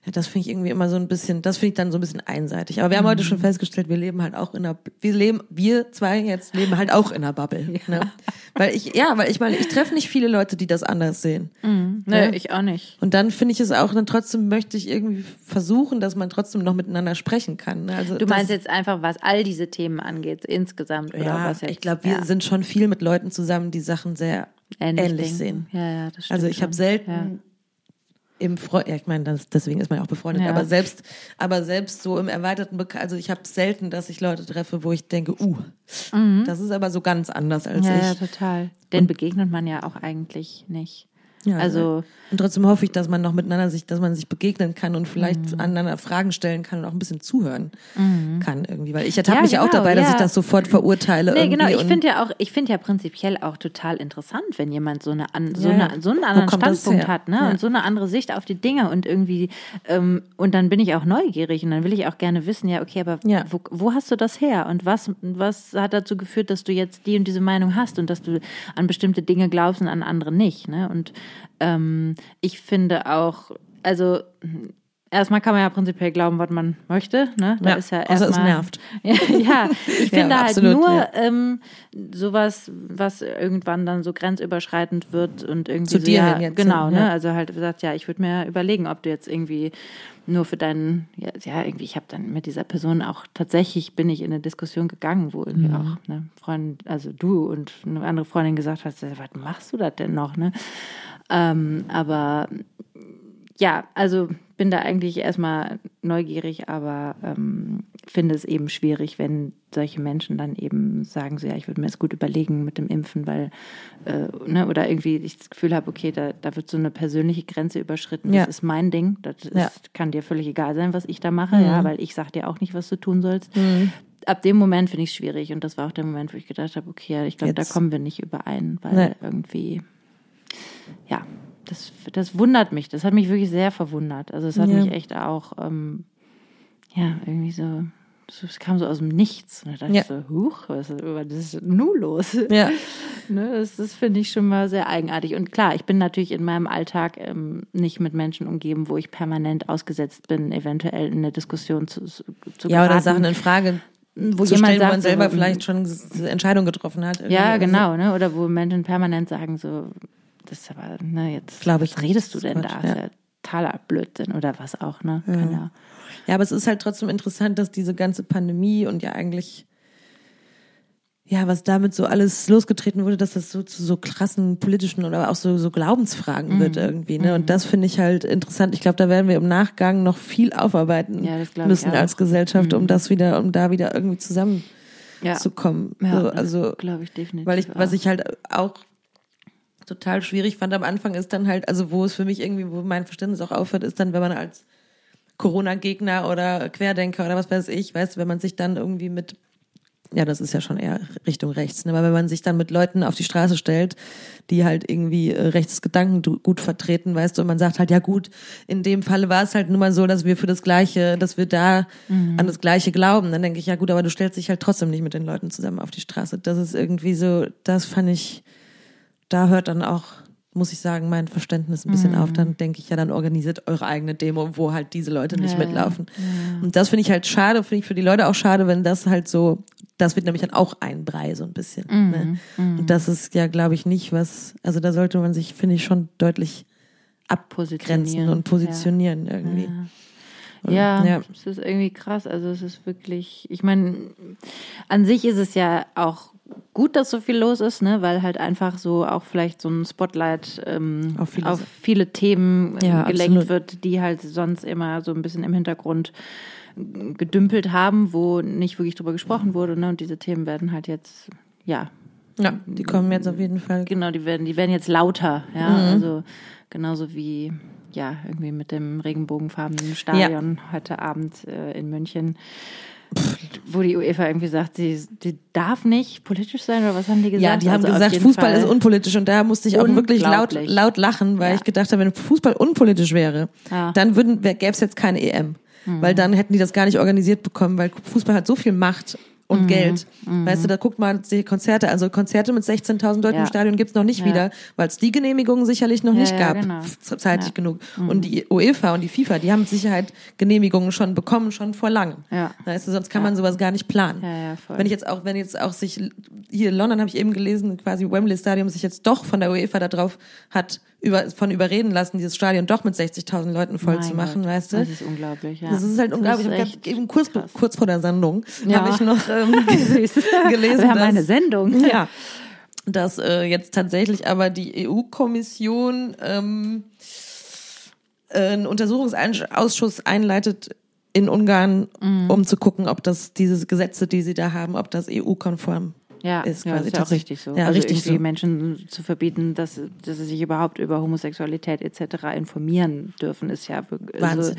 ja, das finde ich irgendwie immer so ein bisschen, das finde ich dann so ein bisschen einseitig. Aber wir haben Mhm. heute schon festgestellt, wir leben halt auch in einer, wir leben, wir zwei jetzt leben halt auch in einer Bubble. Ne? Weil ich, ja, weil ich meine, ich treffe nicht viele Leute, die das anders sehen. Nee, ich auch nicht. Und dann finde ich es auch, dann trotzdem möchte ich irgendwie versuchen, dass man trotzdem noch miteinander sprechen kann. ne? Also Du das- meinst jetzt einfach, was all diese Themen angeht, insgesamt oder ja, was jetzt? ich glaube, wir ja, sind schon viel mit Leuten zusammen, die Sachen sehr ähnlich, denken. sehen. Ja, ja, das stimmt. Also ich habe selten Ja. Im Freund, ja, ich meine, deswegen ist man ja auch befreundet, Ja. aber selbst, aber selbst so im erweiterten Bek also ich habe selten, dass ich Leute treffe, wo ich denke, uh, das ist aber so ganz anders als Mhm. Ja, ich. ja, total. Den begegnet man ja auch eigentlich nicht. Ja, also und trotzdem hoffe ich, dass man noch miteinander sich, dass man sich begegnen kann und vielleicht Mhm. aneinander Fragen stellen kann und auch ein bisschen zuhören kann irgendwie, weil ich ertappe Ja, mich ja auch genau, dabei, dass ja. ich das sofort verurteile Nee, genau. Ich finde ja auch, ich finde ja prinzipiell auch total interessant, wenn jemand so eine, an, so eine, so einen anderen Standpunkt hat, ne? Und so eine andere Sicht auf die Dinge und irgendwie, ähm, und dann bin ich auch neugierig und dann will ich auch gerne wissen, ja, okay, aber Ja. wo, wo hast du das her? Und was, was hat dazu geführt, dass du jetzt die und diese Meinung hast und dass du an bestimmte Dinge glaubst und an andere nicht, ne? Und ähm, ich finde auch, also erstmal kann man ja prinzipiell glauben, was man möchte, ne? Da Ja, ist ja außer es erstmal, nervt. [laughs] ja, ja, ich Ja, finde halt absolut, nur ja. ähm, sowas, was irgendwann dann so grenzüberschreitend wird und irgendwie Zu so, dir ja, hin jetzt, genau, ja. ne? Also halt gesagt, ja, ich würde mir überlegen, ob du jetzt irgendwie nur für deinen, ja, ja irgendwie, ich habe dann mit dieser Person auch tatsächlich bin ich in eine Diskussion gegangen, wo irgendwie Mhm. auch eine Freundin, also du und eine andere Freundin gesagt hat, was machst du das denn noch, ne? Ähm, aber ja, also bin da eigentlich erstmal neugierig, aber ähm, finde es eben schwierig, wenn solche Menschen dann eben sagen, so ja, ich würde mir das gut überlegen mit dem Impfen, weil, äh, ne, oder irgendwie ich das Gefühl habe, okay, da, da wird so eine persönliche Grenze überschritten. Ja. Das ist mein Ding. Das ist, Ja. kann dir völlig egal sein, was ich da mache, ja, weil ich sag dir auch nicht, was du tun sollst. Ab dem Moment finde ich es schwierig und das war auch der Moment, wo ich gedacht habe, okay, ich glaube, da kommen wir nicht überein, weil Nee. irgendwie ja, das, das wundert mich. Das hat mich wirklich sehr verwundert. Also es hat Ja. mich echt auch, ähm, ja, irgendwie so, Das kam so aus dem Nichts. Und da dachte Ja. ich so, huch, was ist, was ist nun los? Ja. [laughs] Ne, das das finde ich schon mal sehr eigenartig. Und klar, ich bin natürlich in meinem Alltag ähm, nicht mit Menschen umgeben, wo ich permanent ausgesetzt bin, eventuell in eine Diskussion zu, zu Ja, oder Sachen in Frage wo zu jemand stellen, wo sagt, man selber so, vielleicht schon eine Entscheidung getroffen hat. Ja, Also, genau, ne? Oder wo Menschen permanent sagen so, das ist aber, ne, jetzt Glaube ich was redest du denn ist da? Quatsch, Ist ja totaler Blödsinn oder was auch, ne? Ja. Ja, aber es ist halt trotzdem interessant, dass diese ganze Pandemie und ja eigentlich, ja, was damit so alles losgetreten wurde, dass das so zu so krassen politischen oder auch so, so Glaubensfragen Mhm. wird irgendwie. Ne? Und das finde ich halt interessant. Ich glaube, da werden wir im Nachgang noch viel aufarbeiten Ja, müssen. Mhm. als Gesellschaft, um das wieder, um da wieder irgendwie Ja. zusammenzukommen. Ja, so, also glaube ich definitiv. weil ich, was ich halt auch total schwierig fand am Anfang ist dann halt, also wo es für mich irgendwie, wo mein Verständnis auch aufhört, ist dann, wenn man als Corona-Gegner oder Querdenker oder was weiß ich, weißt du, wenn man sich dann irgendwie mit, ja, das ist ja schon eher Richtung rechts, ne? aber wenn man sich dann mit Leuten auf die Straße stellt, die halt irgendwie äh, rechtes Gedankengut vertreten, weißt du, und man sagt halt, ja gut, in dem Falle war es halt nun mal so, dass wir für das Gleiche, dass wir da an das Gleiche glauben, dann denke ich, ja gut, aber du stellst dich halt trotzdem nicht mit den Leuten zusammen auf die Straße. Das ist irgendwie so, das fand ich, da hört dann auch, muss ich sagen, mein Verständnis ein bisschen Mhm. auf. Dann denke ich ja, dann organisiert eure eigene Demo, wo halt diese Leute nicht Ja, ja. mitlaufen. Und das finde ich halt schade, finde ich für die Leute auch schade, wenn das halt so, das wird nämlich dann auch ein Brei so ein bisschen. Mhm. Ne? Und das ist ja, glaube ich, nicht was, also da sollte man sich, finde ich, schon deutlich abgrenzen und positionieren irgendwie. Und, Ja, ja. es ist irgendwie krass. Also es ist wirklich, ich meine, an sich ist es ja auch gut, dass so viel los ist, ne, weil halt einfach so auch vielleicht so ein Spotlight ähm, Auf viele auf viele Themen äh, Ja, gelenkt absolut. wird, die halt sonst immer so ein bisschen im Hintergrund gedümpelt haben, wo nicht wirklich drüber gesprochen wurde, ne, und diese Themen werden halt jetzt, ja, Ja, die kommen jetzt auf jeden Fall. genau, die werden, die werden jetzt lauter, ja, Mhm. also genauso wie ja irgendwie mit dem regenbogenfarbenen Stadion heute Abend äh, in München, wo die UEFA irgendwie sagt, sie, die darf nicht politisch sein oder was haben die gesagt? Ja, die haben Also gesagt, Fußball Fall- ist unpolitisch und da musste ich auch wirklich laut, laut lachen, weil Ja. ich gedacht habe, wenn Fußball unpolitisch wäre, Ja. Mhm. dann würden, gäbe es jetzt keine EM. Weil dann hätten die das gar nicht organisiert bekommen, weil Fußball hat so viel Macht Mhm. und Geld. Weißt du, da guckt man die Konzerte, also Konzerte mit 16.000 Leuten Ja. im Stadion gibt's noch nicht Ja. wieder, weil es die Genehmigungen sicherlich noch Ja, nicht gab, genau. zeitig genug. Und die UEFA und die FIFA, die haben mit Sicherheit Genehmigungen schon bekommen, schon vor langem. Ja. Weißt du, sonst kann man sowas gar nicht planen. Ja, ja. Wenn ich jetzt auch, wenn jetzt auch sich hier in London habe ich eben gelesen, quasi Wembley Stadium sich jetzt doch von der UEFA darauf hat über, von überreden lassen, dieses Stadion doch mit 60.000 Leuten voll Mein zu machen, Gott, weißt du? Das ist unglaublich, ja. Das ist halt unglaublich. Das Ich ist habe echt eben kurz, krass. kurz vor der Sendung Ja. habe ich noch ähm, [laughs] [laughs] gelesen, Wir haben dass- eine Sendung. [laughs] ja, dass äh, jetzt tatsächlich aber die EU-Kommission ähm, äh, einen Untersuchungsausschuss einleitet in Ungarn, Mhm. um zu gucken, ob das diese Gesetze, die sie da haben, ob das EU-konform Ja, ist ja, quasi ist ja auch richtig so. Ja, also richtig so. Menschen zu verbieten, dass, dass sie sich überhaupt über Homosexualität etc. informieren dürfen, ist ja wirklich. Also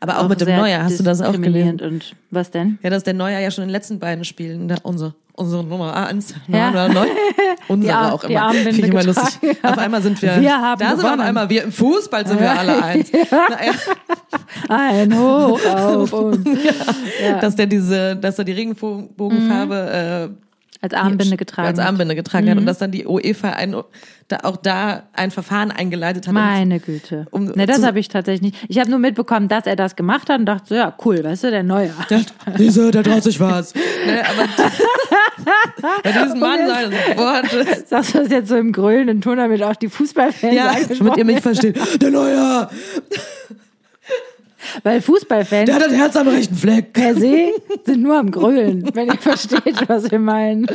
Aber auch mit dem Neuer, hast du das auch gelesen? Und was denn? Ja, dass der Neuer ja schon in den letzten beiden Spielen, da, unsere, unsere Nummer eins, Ja. Nummer neun, [laughs] unsere Ar- auch immer. Finde ich immer getragen lustig. Auf einmal sind wir, Wir haben da sind gewonnen. auf einmal wir, im Fußball sind wir alle eins. [laughs] Naja, Ein Hoch [laughs] auf ja. dass der diese, dass er die Regenbogenfarbe äh, als Armbinde getragen. als. Armbinde getragen hat und dass dann die UEFA ein, da auch da ein Verfahren eingeleitet hat. um- Meine Güte. um ne, das habe ich tatsächlich nicht. Ich habe nur mitbekommen, dass er das gemacht hat und dachte so, ja, cool, weißt du, der Neue. Der, diese, der traut sich was. ne, aber [laughs] bei diesem Mann sein Wort. Sagst du das jetzt so im grölenden Ton, damit auch die Fußballfans Ja, damit ihr mich versteht. Der Neuer, Weil Fußballfans der hat das Herz am rechten Fleck. per se sind nur am Grölen, wenn ihr [laughs] versteht, was wir meinen.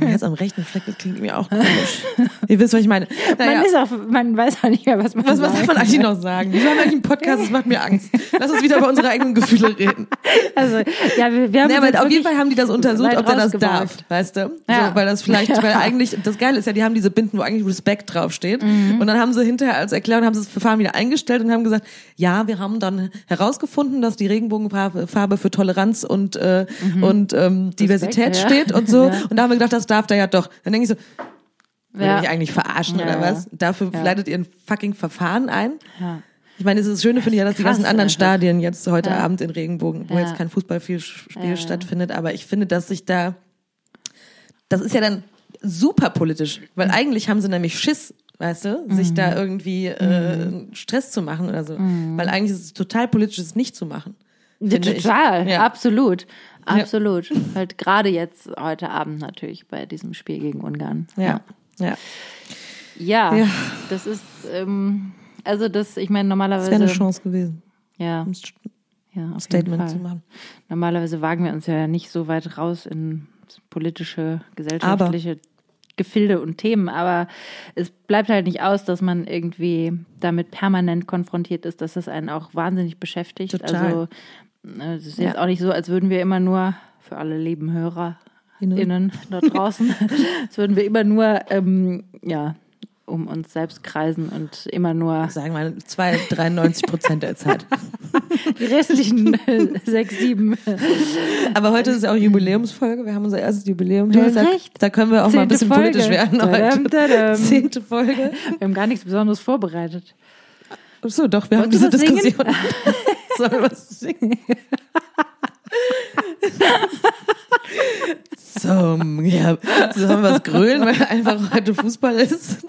Herz am rechten Fleck, das klingt mir auch komisch. Ihr wisst, was ich meine. Naja, Man ist auch, man weiß auch nicht mehr, was man was, was darf man eigentlich noch sagen? Wir haben eigentlich einen Podcast, das macht mir Angst. Lass uns wieder über unsere eigenen Gefühle reden. Also, ja, wir, wir haben uns aber auf jeden Fall haben die das untersucht, ob der das darf, weißt du? Ja. So, weil das vielleicht, weil [laughs] eigentlich, das Geile ist ja, die haben diese Binden, wo eigentlich Respekt draufsteht. Mhm. Und dann haben sie hinterher als Erklärung, haben sie das Verfahren wieder eingestellt und haben gesagt, ja, wir haben dann herausgefunden, dass die Regenbogenfarbe Farbe für Toleranz und, äh, und ähm, Diversität ja. steht und so. [laughs] Ja. Und da haben wir gedacht, das darf der ja doch. Dann denke ich so, will Ja. ihr mich eigentlich verarschen oder was? Dafür leitet ihr ein fucking Verfahren ein? Ja. Ich meine, es ist das Schöne finde ich ja, dass die ganzen anderen einfach. Stadien jetzt heute Ja. Abend in Regenbogen, wo Ja. jetzt kein Fußballspiel Spiel Ja. stattfindet, aber ich finde, dass sich da, das ist ja dann super politisch, weil Mhm. eigentlich haben sie nämlich Schiss, weißt du, sich da irgendwie äh, Stress zu machen oder so, weil eigentlich ist es total politisch, es nicht zu machen. Total, Ja. absolut. Absolut. Halt gerade jetzt heute Abend natürlich bei diesem Spiel gegen Ungarn. Ja, ja. Ja, Ja. das ist, ähm, also das, ich meine, Das normalerweise. wäre eine Chance gewesen, Ja, ein ja, auf Statement zu machen. Normalerweise wagen wir uns ja nicht so weit raus in politische, gesellschaftliche Gefilde und Themen, aber es bleibt halt nicht aus, dass man irgendwie damit permanent konfrontiert ist, dass das einen auch wahnsinnig beschäftigt. Total. Also äh, es ist jetzt Ja. auch nicht so, als würden wir immer nur für alle lieben Hörer innen dort draußen, [laughs] als würden wir immer nur ähm, ja um uns selbst kreisen und immer nur Sagen wir zwei, 93 Prozent der Zeit. [laughs] die restlichen [laughs] sechs, sieben Aber heute ist ja auch Jubiläumsfolge. Wir haben unser erstes Jubiläum. Du hast da, recht. da können wir auch mal ein Zehnte bisschen Folge. politisch werden Tadam, heute. tadam. Zehnte Folge. Wir haben gar nichts Besonderes vorbereitet. Ach So, doch, wir haben Wolltest diese? Diskussion. Sollen wir was singen? [laughs] so, ja, sollen wir was grölen, weil einfach heute Fußball ist?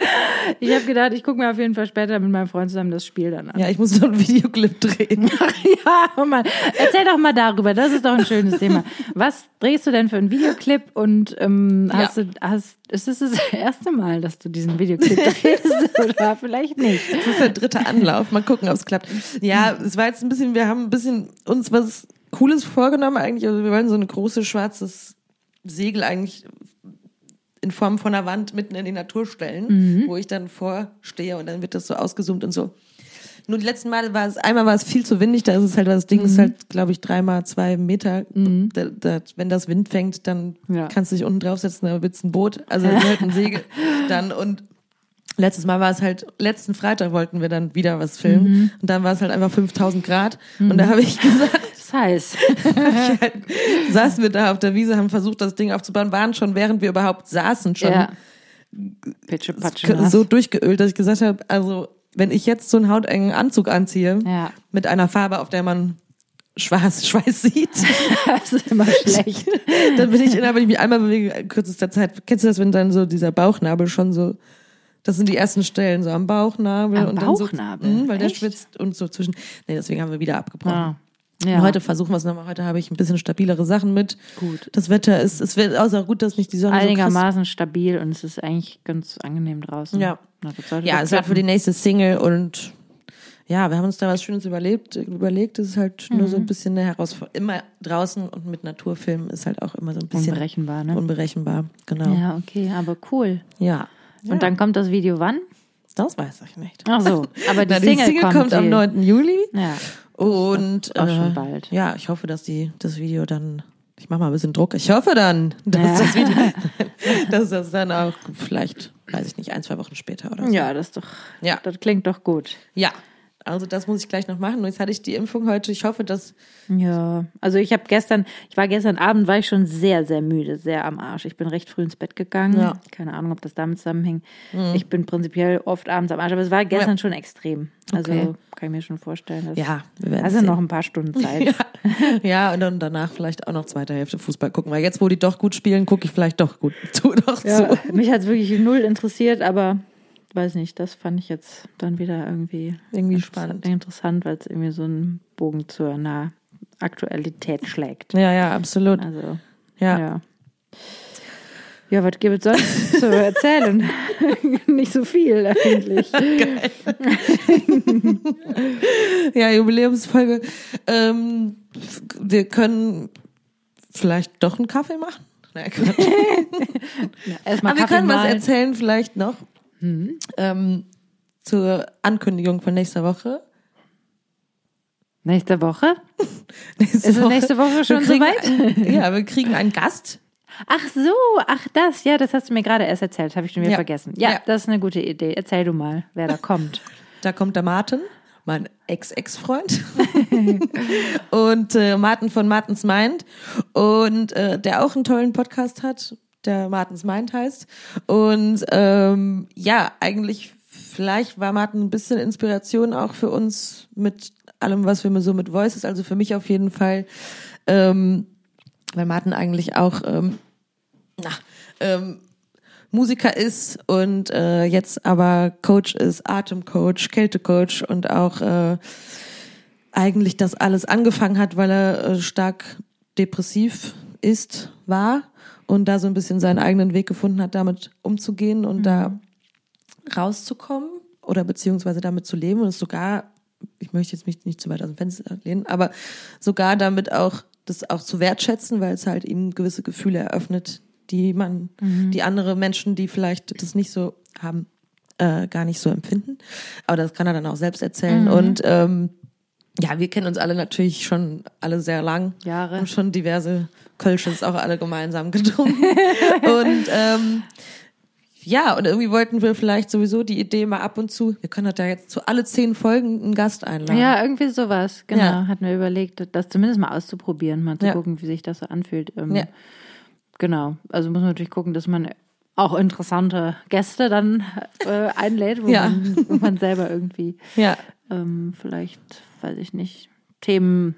Ich habe gedacht, ich gucke mir auf jeden Fall später mit meinem Freund zusammen das Spiel dann an. Ja, ich muss noch einen Videoclip drehen. [laughs] ja oh Mann. Erzähl doch mal darüber, das ist doch ein schönes Thema. Was drehst du denn für einen Videoclip und ähm, hast Ja. du, hast, ist es das erste Mal, dass du diesen Videoclip drehst [laughs] oder vielleicht nicht? Das ist der dritte Anlauf. Mal gucken, ob es klappt. Ja, es war jetzt ein bisschen, wir haben ein bisschen uns was Cooles vorgenommen eigentlich. Also wir wollen so ein großes schwarzes Segel eigentlich in Form von einer Wand mitten in die Natur stellen, wo ich dann vorstehe und dann wird das so ausgezoomt und so. Nur die letzten Male war es, einmal war es viel zu windig, da ist es halt, das Ding ist halt, glaube ich, dreimal zwei Meter. Da, da, wenn das Wind fängt, dann Ja. kannst du dich unten draufsetzen, dann wird's ein Boot, also [laughs] halt ein Segel dann. Und Letztes Mal war es halt, letzten Freitag wollten wir dann wieder was filmen. Und dann war es halt einfach 5000 Grad. Und da habe ich [laughs] gesagt, Das heißt, [laughs] [laughs] saßen wir da auf der Wiese, haben versucht, das Ding aufzubauen, waren schon, während wir überhaupt saßen, schon ja. So durchgeölt, dass ich gesagt habe, also wenn ich jetzt so einen hautengen Anzug anziehe, Ja. mit einer Farbe, auf der man Schweiß, [laughs] Schweiß sieht, Das ist immer schlecht. dann bin ich innerhalb, wenn ich mich einmal bewege, in kürzester Zeit, kennst du das, wenn dann so dieser Bauchnabel schon so, das sind die ersten Stellen, so am Bauchnabel. Am und Bauchnabel? Dann so, mh, weil der Echt? schwitzt und so zwischen, nee, deswegen haben wir wieder abgebrochen. Ah. Ja. Und heute versuchen wir es nochmal. Heute habe ich ein bisschen stabilere Sachen mit. Gut. Das Wetter ist, es wird außer gut, dass nicht die Sonne so einigermaßen stabil und es ist eigentlich ganz angenehm draußen. Ja. Na, Ja, es wird für die nächste Single und ja, wir haben uns da was Schönes überlebt, überlegt. Es ist halt nur Mhm. so ein bisschen eine Herausforderung. Immer draußen und mit Naturfilmen ist halt auch immer so ein bisschen unberechenbar, ne? unberechenbar. Genau. Ja. Ja, okay, aber cool. Und dann kommt das Video wann? das weiß ich nicht. Ach so, aber [laughs] die Na, Single, kommt, am die- 9. Juli Ja. Und Auch äh, schon bald. Ja, ich hoffe, dass die das Video dann ich mache mal ein bisschen Druck. Ich hoffe dann, [laughs] dass Ja. das Video [laughs] dass das dann auch vielleicht, weiß ich nicht, ein, zwei Wochen später oder so. Ja, das doch, Ja. das klingt doch gut. Ja. Also das muss ich gleich noch machen. Und jetzt hatte ich die Impfung heute. Ich hoffe, dass Ja, also ich habe gestern, ich war gestern Abend, war ich schon sehr, sehr müde, sehr am Arsch. Ich bin recht früh ins Bett gegangen. Ja. Mhm. Keine Ahnung, ob das damit zusammenhängt. Ich bin prinzipiell oft abends am Arsch, aber es war gestern Ja. schon extrem. Also Okay. kann ich mir schon vorstellen. Dass, ja, wir werden Also sehen. noch ein paar Stunden Zeit. [laughs] Ja, und dann danach vielleicht auch noch zweite Hälfte Fußball gucken. Weil jetzt, wo die doch gut spielen, gucke ich vielleicht doch gut [laughs] zu, doch Ja, zu. mich hat es wirklich null interessiert, aber weiß nicht, das fand ich jetzt dann wieder irgendwie Irgendwie spannend. interessant, weil es irgendwie so einen Bogen zur einer Aktualität schlägt. Ja, ja, absolut. Also, Ja. ja. Ja, was gibt es sonst [laughs] zu erzählen? [laughs] Nicht so viel eigentlich. [laughs] Ja, Jubiläumsfolge. Ähm, wir können vielleicht doch einen Kaffee machen. Nein, Quatsch. Aber wir Kaffee können was malen. erzählen vielleicht noch ähm, zur Ankündigung von nächster Woche. Nächste Woche? [laughs] Nächste Ist es nächste Woche schon soweit? Ja, wir kriegen einen Gast. Ach so, ach das, ja, das hast du mir gerade erst erzählt, habe ich schon wieder Ja. vergessen. Ja, Ja. das ist eine gute Idee. Erzähl du mal, wer da kommt. Da kommt der Martin, mein Ex-Ex-Freund. [laughs] und äh, Martin von Martins Mind. Und äh, der auch einen tollen Podcast hat, der Martins Mind heißt. Und ähm, ja, eigentlich vielleicht war Martin ein bisschen Inspiration auch für uns mit allem, was wir so mit Voices, also für mich auf jeden Fall, ähm, weil Martin eigentlich auch ähm, na, ähm, Musiker ist und äh, jetzt aber Coach ist, Atemcoach, Kältecoach und auch äh, eigentlich das alles angefangen hat, weil er äh, stark depressiv ist, war und da so ein bisschen seinen eigenen Weg gefunden hat, damit umzugehen und mhm. da rauszukommen oder beziehungsweise damit zu leben und es sogar, ich möchte jetzt mich nicht zu weit aus dem Fenster lehnen, aber sogar damit auch das auch zu wertschätzen, weil es halt ihm gewisse Gefühle eröffnet, die man, mhm. die andere Menschen, die vielleicht das nicht so haben, äh, gar nicht so empfinden. Aber das kann er dann auch selbst erzählen. Mhm. Und ähm, ja, wir kennen uns alle natürlich schon alle sehr lang. Jahre. Und schon diverse Kölsches auch alle gemeinsam getrunken. [laughs] und ähm, ja, und irgendwie wollten wir vielleicht sowieso die Idee mal ab und zu, wir können da jetzt zu alle zehn Folgen einen Gast einladen. Ja, irgendwie sowas, genau. Ja. Hatten wir überlegt, das zumindest mal auszuprobieren, mal zu ja. gucken, wie sich das so anfühlt. Ähm, ja. Genau, also muss man natürlich gucken, dass man auch interessante Gäste dann äh, einlädt, wo, ja. man, wo man selber irgendwie ja. ähm, vielleicht, weiß ich nicht, Themen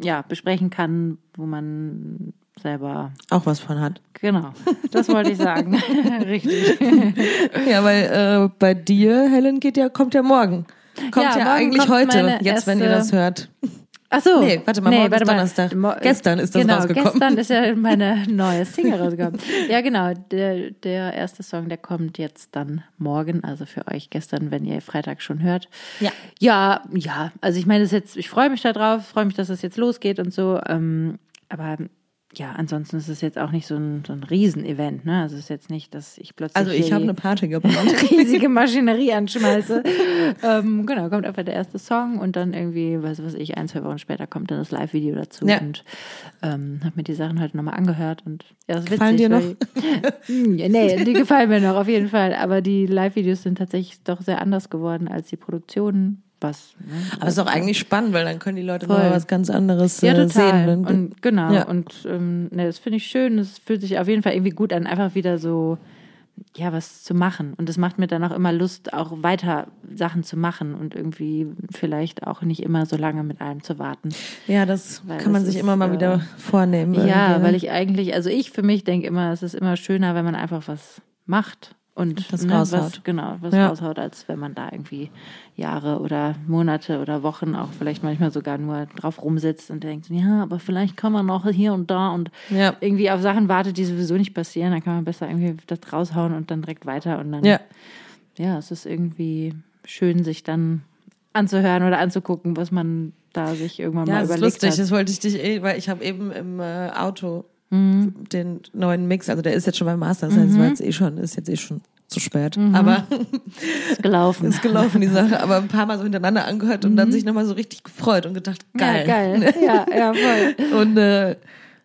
ja, besprechen kann, wo man selber auch was von hat. Genau, das wollte ich sagen. [laughs] [laughs] Richtig. ja, weil äh, bei dir, Helen, geht ja, kommt ja morgen. Kommt ja, ja morgen eigentlich heute, jetzt, wenn ihr das hört. Ach so. Nee, warte mal, nee, morgen warte ist Donnerstag. Mal. Gestern ist das genau, rausgekommen. gestern ist ja [laughs] meine neue Single rausgekommen. ja, genau. Der, der erste Song, der kommt jetzt dann morgen, also für euch gestern, wenn ihr Freitag schon hört. Ja. Ja, ja. Also ich meine, das jetzt, ich freue mich darauf, freue mich, dass es jetzt losgeht und so. Ähm, aber ja, ansonsten ist es jetzt auch nicht so ein, so ein Riesenevent, ne? Also es ist jetzt nicht, dass ich plötzlich. Also ich habe eine Party geplant. [laughs] [laughs] riesige Maschinerie anschmeiße. ähm, genau, kommt einfach der erste Song und dann irgendwie, weiß was ich, ein, zwei Wochen später kommt dann das Live-Video dazu. Ja. Und ähm, habe mir die Sachen heute nochmal angehört und ja, das ist gefallen witzig, dir noch? Weil, [laughs] nee, die gefallen mir noch, auf jeden Fall. Aber die Live-Videos sind tatsächlich doch sehr anders geworden als die Produktionen was. Ne? Aber es ist auch eigentlich spannend, weil dann können die Leute Voll. mal was ganz anderes ja, äh, sehen. Und, genau, ja. und ähm, ne, das finde ich schön. Es fühlt sich auf jeden Fall irgendwie gut an, einfach wieder so ja, was zu machen. Und es macht mir dann auch immer Lust, auch weiter Sachen zu machen und irgendwie vielleicht auch nicht immer so lange mit allem zu warten. Ja, das weil kann man sich ist, immer mal äh, wieder vornehmen. Ja, ne? weil ich eigentlich, also ich für mich denke immer, es ist immer schöner, wenn man einfach was macht und das ne, raushaut. Was, genau, was ja. raushaut, als wenn man da irgendwie Jahre oder Monate oder Wochen auch vielleicht manchmal sogar nur drauf rumsitzt und denkt, ja, aber vielleicht kann man noch hier und da und ja. irgendwie auf Sachen wartet, die sowieso nicht passieren, dann kann man besser irgendwie das raushauen und dann direkt weiter und dann, ja, ja es ist irgendwie schön, sich dann anzuhören oder anzugucken, was man da sich irgendwann ja, mal überlegt ist lustig, hat. Das wollte ich dich eh, weil ich habe eben im äh, Auto mhm. den neuen Mix, also der ist jetzt schon beim Master, das heißt, mhm. war jetzt eh schon, ist jetzt eh schon zu spät. Mhm. Aber ist gelaufen. ist gelaufen, die Sache. Aber ein paar Mal so hintereinander angehört und dann mhm. sich nochmal so richtig gefreut und gedacht, geil. Ja, geil. [laughs] Ja, ja, voll. Und äh,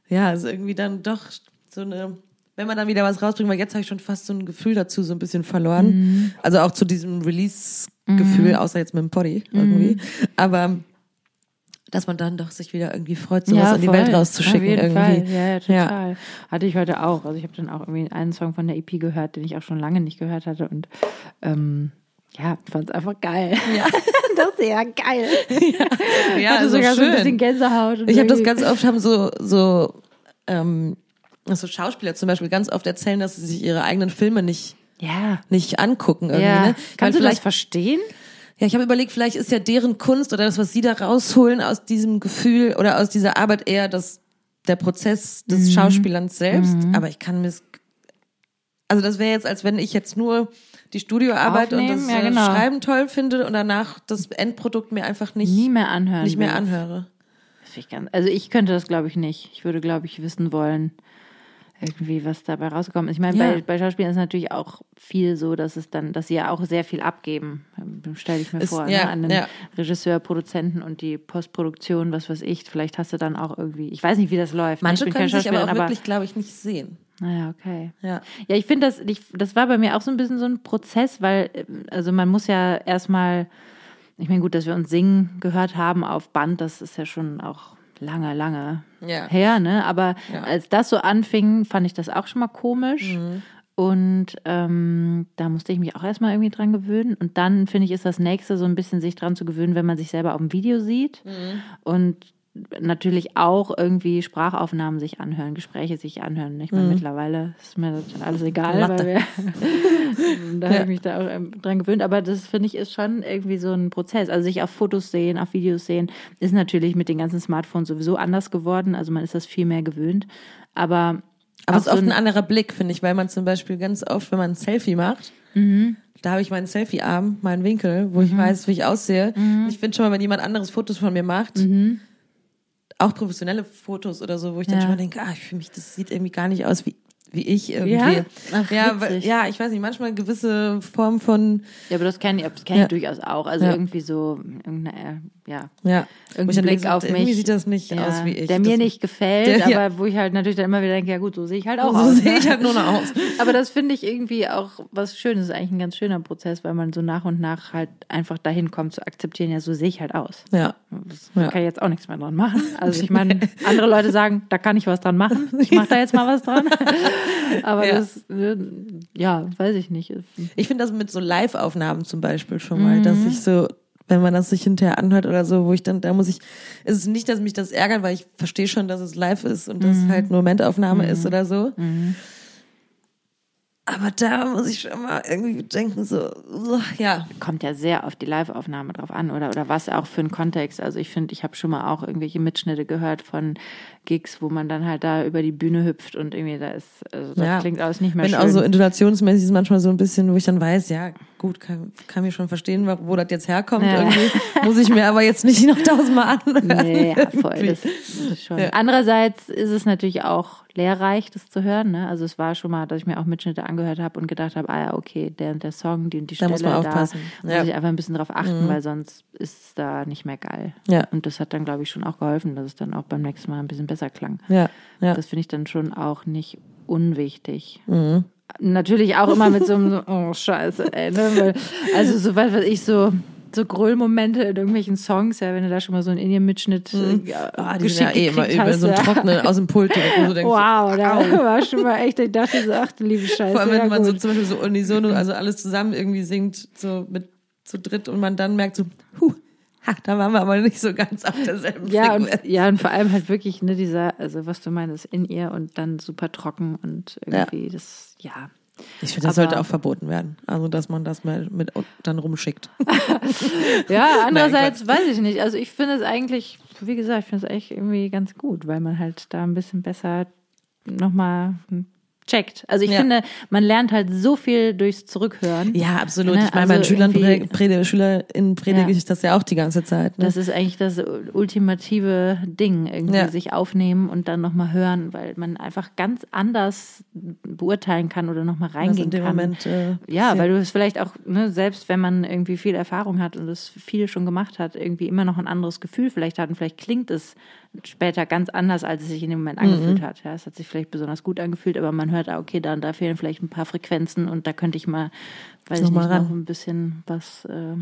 ja, ist irgendwie dann doch so eine, wenn man dann wieder was rausbringt, weil jetzt habe ich schon fast so ein Gefühl dazu so ein bisschen verloren. Mhm. Also auch zu diesem Release-Gefühl, mhm. außer jetzt mit dem Poddy irgendwie. Mhm. Aber dass man dann doch sich wieder irgendwie freut, sowas ja, in die Welt rauszuschicken. Auf jeden irgendwie. Fall. Ja, ja, total. Ja. Hatte ich heute auch. Also ich habe dann auch irgendwie einen Song von der EP gehört, den ich auch schon lange nicht gehört hatte und ähm, ja, fand es einfach geil. Ja. [laughs] das ist ja geil. Ja, ja hatte also sogar schön. so ein bisschen Gänsehaut. ich habe das ganz oft, haben so, so, ähm, so Schauspieler zum Beispiel ganz oft erzählen, dass sie sich ihre eigenen Filme nicht, ja. nicht angucken irgendwie. Ja. Ne? Kannst Weil du das verstehen? Ja, ich habe überlegt, vielleicht ist ja deren Kunst oder das, was sie da rausholen aus diesem Gefühl oder aus dieser Arbeit eher das, der Prozess des mhm. Schauspielerns selbst. Mhm. Aber ich kann mir also das wäre jetzt, als wenn ich jetzt nur die Studioarbeit Aufnehmen, und das ja, genau. Schreiben toll finde und danach das Endprodukt mir einfach nicht nie mehr anhören nicht mehr anhöre. Ich ganz, also ich könnte das glaube ich nicht. Ich würde glaube ich wissen wollen, irgendwie was dabei rausgekommen ist. Ich meine, ja. bei, bei Schauspielern ist es natürlich auch viel so, dass es dann, dass sie ja auch sehr viel abgeben, stelle ich mir ist, vor, ja, ne? an den ja. Regisseur, Produzenten und die Postproduktion, was weiß ich. Vielleicht hast du dann auch irgendwie, ich weiß nicht, wie das läuft. Ne? Manche können sich aber auch wirklich, glaube ich, nicht sehen. Naja, okay. Ja, ja ich finde das, ich, das war bei mir auch so ein bisschen so ein Prozess, weil, also man muss ja erstmal, ich meine, gut, dass wir uns singen gehört haben auf Band, das ist ja schon auch lange, lange ja. her, ne? Aber ja. als das so anfing, fand ich das auch schon mal komisch. Mhm. Und ähm, da musste ich mich auch erstmal irgendwie dran gewöhnen. Und dann finde ich, ist das nächste so ein bisschen sich dran zu gewöhnen, wenn man sich selber auf dem Video sieht. Und natürlich auch irgendwie Sprachaufnahmen sich anhören, Gespräche sich anhören. Ich meine, mittlerweile ist mir das alles egal, Latte. weil wir, [laughs] da habe ich mich da auch ähm, dran gewöhnt. Aber das finde ich ist schon irgendwie so ein Prozess. Also sich auf Fotos sehen, auf Videos sehen, ist natürlich mit den ganzen Smartphones sowieso anders geworden. Also man ist das viel mehr gewöhnt. Aber Aber es ist oft so ein anderer Blick, finde ich, weil man zum Beispiel ganz oft, wenn man ein Selfie macht, da habe ich meinen Selfie-Arm, meinen Winkel, wo ich weiß, wie ich aussehe. Ich finde schon mal, wenn jemand anderes Fotos von mir macht, auch professionelle Fotos oder so, wo ich dann Ja. schon mal denke, ah, ich fühle mich, das sieht irgendwie gar nicht aus wie wie ich irgendwie. Ja? Ach, ja, weil, ja, ich weiß nicht, manchmal gewisse Form von, Ja, aber das kenne ich, das kenn ich Ja. durchaus auch. Also Ja. irgendwie so, irgendeine, äh, ja, ja, dann Blick denke, auf irgendwie mich. sieht das nicht ja, aus wie ich. Der mir nicht gefällt, Der- ja. aber wo ich halt natürlich dann immer wieder denke, ja gut, so sehe ich halt auch So aus. sehe ne? ich halt nur noch aus. [laughs] Aber das finde ich irgendwie auch was Schönes, ist eigentlich ein ganz schöner Prozess, weil man so nach und nach halt einfach dahin kommt zu akzeptieren, ja, so sehe ich halt aus. Ja. Das Ja. kann ich jetzt auch nichts mehr dran machen. Also ich meine, [laughs] andere Leute sagen, da kann ich was dran machen. Ich mache da jetzt mal was dran. [laughs] Aber das, äh, ja, weiß ich nicht. Ich finde das mit so Live-Aufnahmen zum Beispiel schon mal, dass ich so, wenn man das sich hinterher anhört oder so, wo ich dann, da muss ich, es ist nicht, dass mich das ärgert, weil ich verstehe schon, dass es live ist und dass es halt eine Momentaufnahme ist oder so. Aber da muss ich schon mal irgendwie denken, so, ja. kommt ja sehr auf die Live-Aufnahme drauf an oder, oder was auch für ein Kontext. Also ich finde, ich habe schon mal auch irgendwelche Mitschnitte gehört von Gigs, wo man dann halt da über die Bühne hüpft und irgendwie da ist, also das Ja. klingt alles nicht mehr Wenn schön. auch so intonationsmäßig ist manchmal so ein bisschen, wo ich dann weiß, ja, gut, kann, kann mir schon verstehen, wo das jetzt herkommt. Ja. Irgendwie [laughs] muss ich mir aber jetzt nicht noch tausendmal anhören. Nee, ja, voll. Das, das ist schon. Ja. Andererseits ist es natürlich auch lehrreich, das zu hören. Ne? Also es war schon mal, dass ich mir auch Mitschnitte angehört habe und gedacht habe, ah ja, okay, der und der Song, die und die Da Stelle, muss man aufpassen. da. Mhm. muss ich einfach ein bisschen drauf achten, weil sonst ist es da nicht mehr geil. Ja. Und das hat dann, glaube ich, schon auch geholfen, dass es dann auch beim nächsten Mal ein bisschen besser klang. Ja, ja. Das finde ich dann schon auch nicht unwichtig. Mhm. Natürlich auch immer mit so einem, so, oh Scheiße, ey, ne? Also so was ich, so, so Gröllmomente in irgendwelchen Songs, ja, wenn du da schon mal so einen Indien-Mitschnitt Ah, die sind ja geschickt eh immer hast, so ein ja. Trocknen aus dem Pult direkt, wo du denkst, Wow, da war schon mal echt, ich dachte so, ach du liebe Scheiße. Vor allem, wenn ja, man so gut. zum Beispiel so unisono, also alles zusammen irgendwie singt, so mit zu dritt und man dann merkt so, huh, da waren wir aber nicht so ganz auf derselben ja, und, Frequenz. ja, und vor allem halt wirklich, ne, dieser, also was du meinst, in ihr und dann super trocken und irgendwie das, ja. Ich finde, das aber- sollte auch verboten werden. Also, dass man das mal mit dann rumschickt. [laughs] Ja, andererseits Quatsch. weiß ich nicht. Also ich finde es eigentlich, wie gesagt, ich finde es echt irgendwie ganz gut, weil man halt da ein bisschen besser nochmal checkt. Also ich Ja. finde, man lernt halt so viel durchs Zurückhören. Ja, absolut. Ne, ich meine, meinen also Schülern, prede, SchülerInnen predige Ja. ich das ja auch die ganze Zeit. Ne? Das ist eigentlich das ultimative Ding, irgendwie Ja. sich aufnehmen und dann nochmal hören, weil man einfach ganz anders beurteilen kann oder nochmal reingehen kann. Moment. Äh, Ja, weil du es vielleicht auch, ne, selbst wenn man irgendwie viel Erfahrung hat und es viel schon gemacht hat, irgendwie immer noch ein anderes Gefühl vielleicht hat und vielleicht klingt es später ganz anders, als es sich in dem Moment Mhm. angefühlt hat. Ja, es hat sich vielleicht besonders gut angefühlt, aber man hört, ah, okay, da und da fehlen vielleicht ein paar Frequenzen und da könnte ich mal, weiß ich nicht, ran. noch ein bisschen was äh,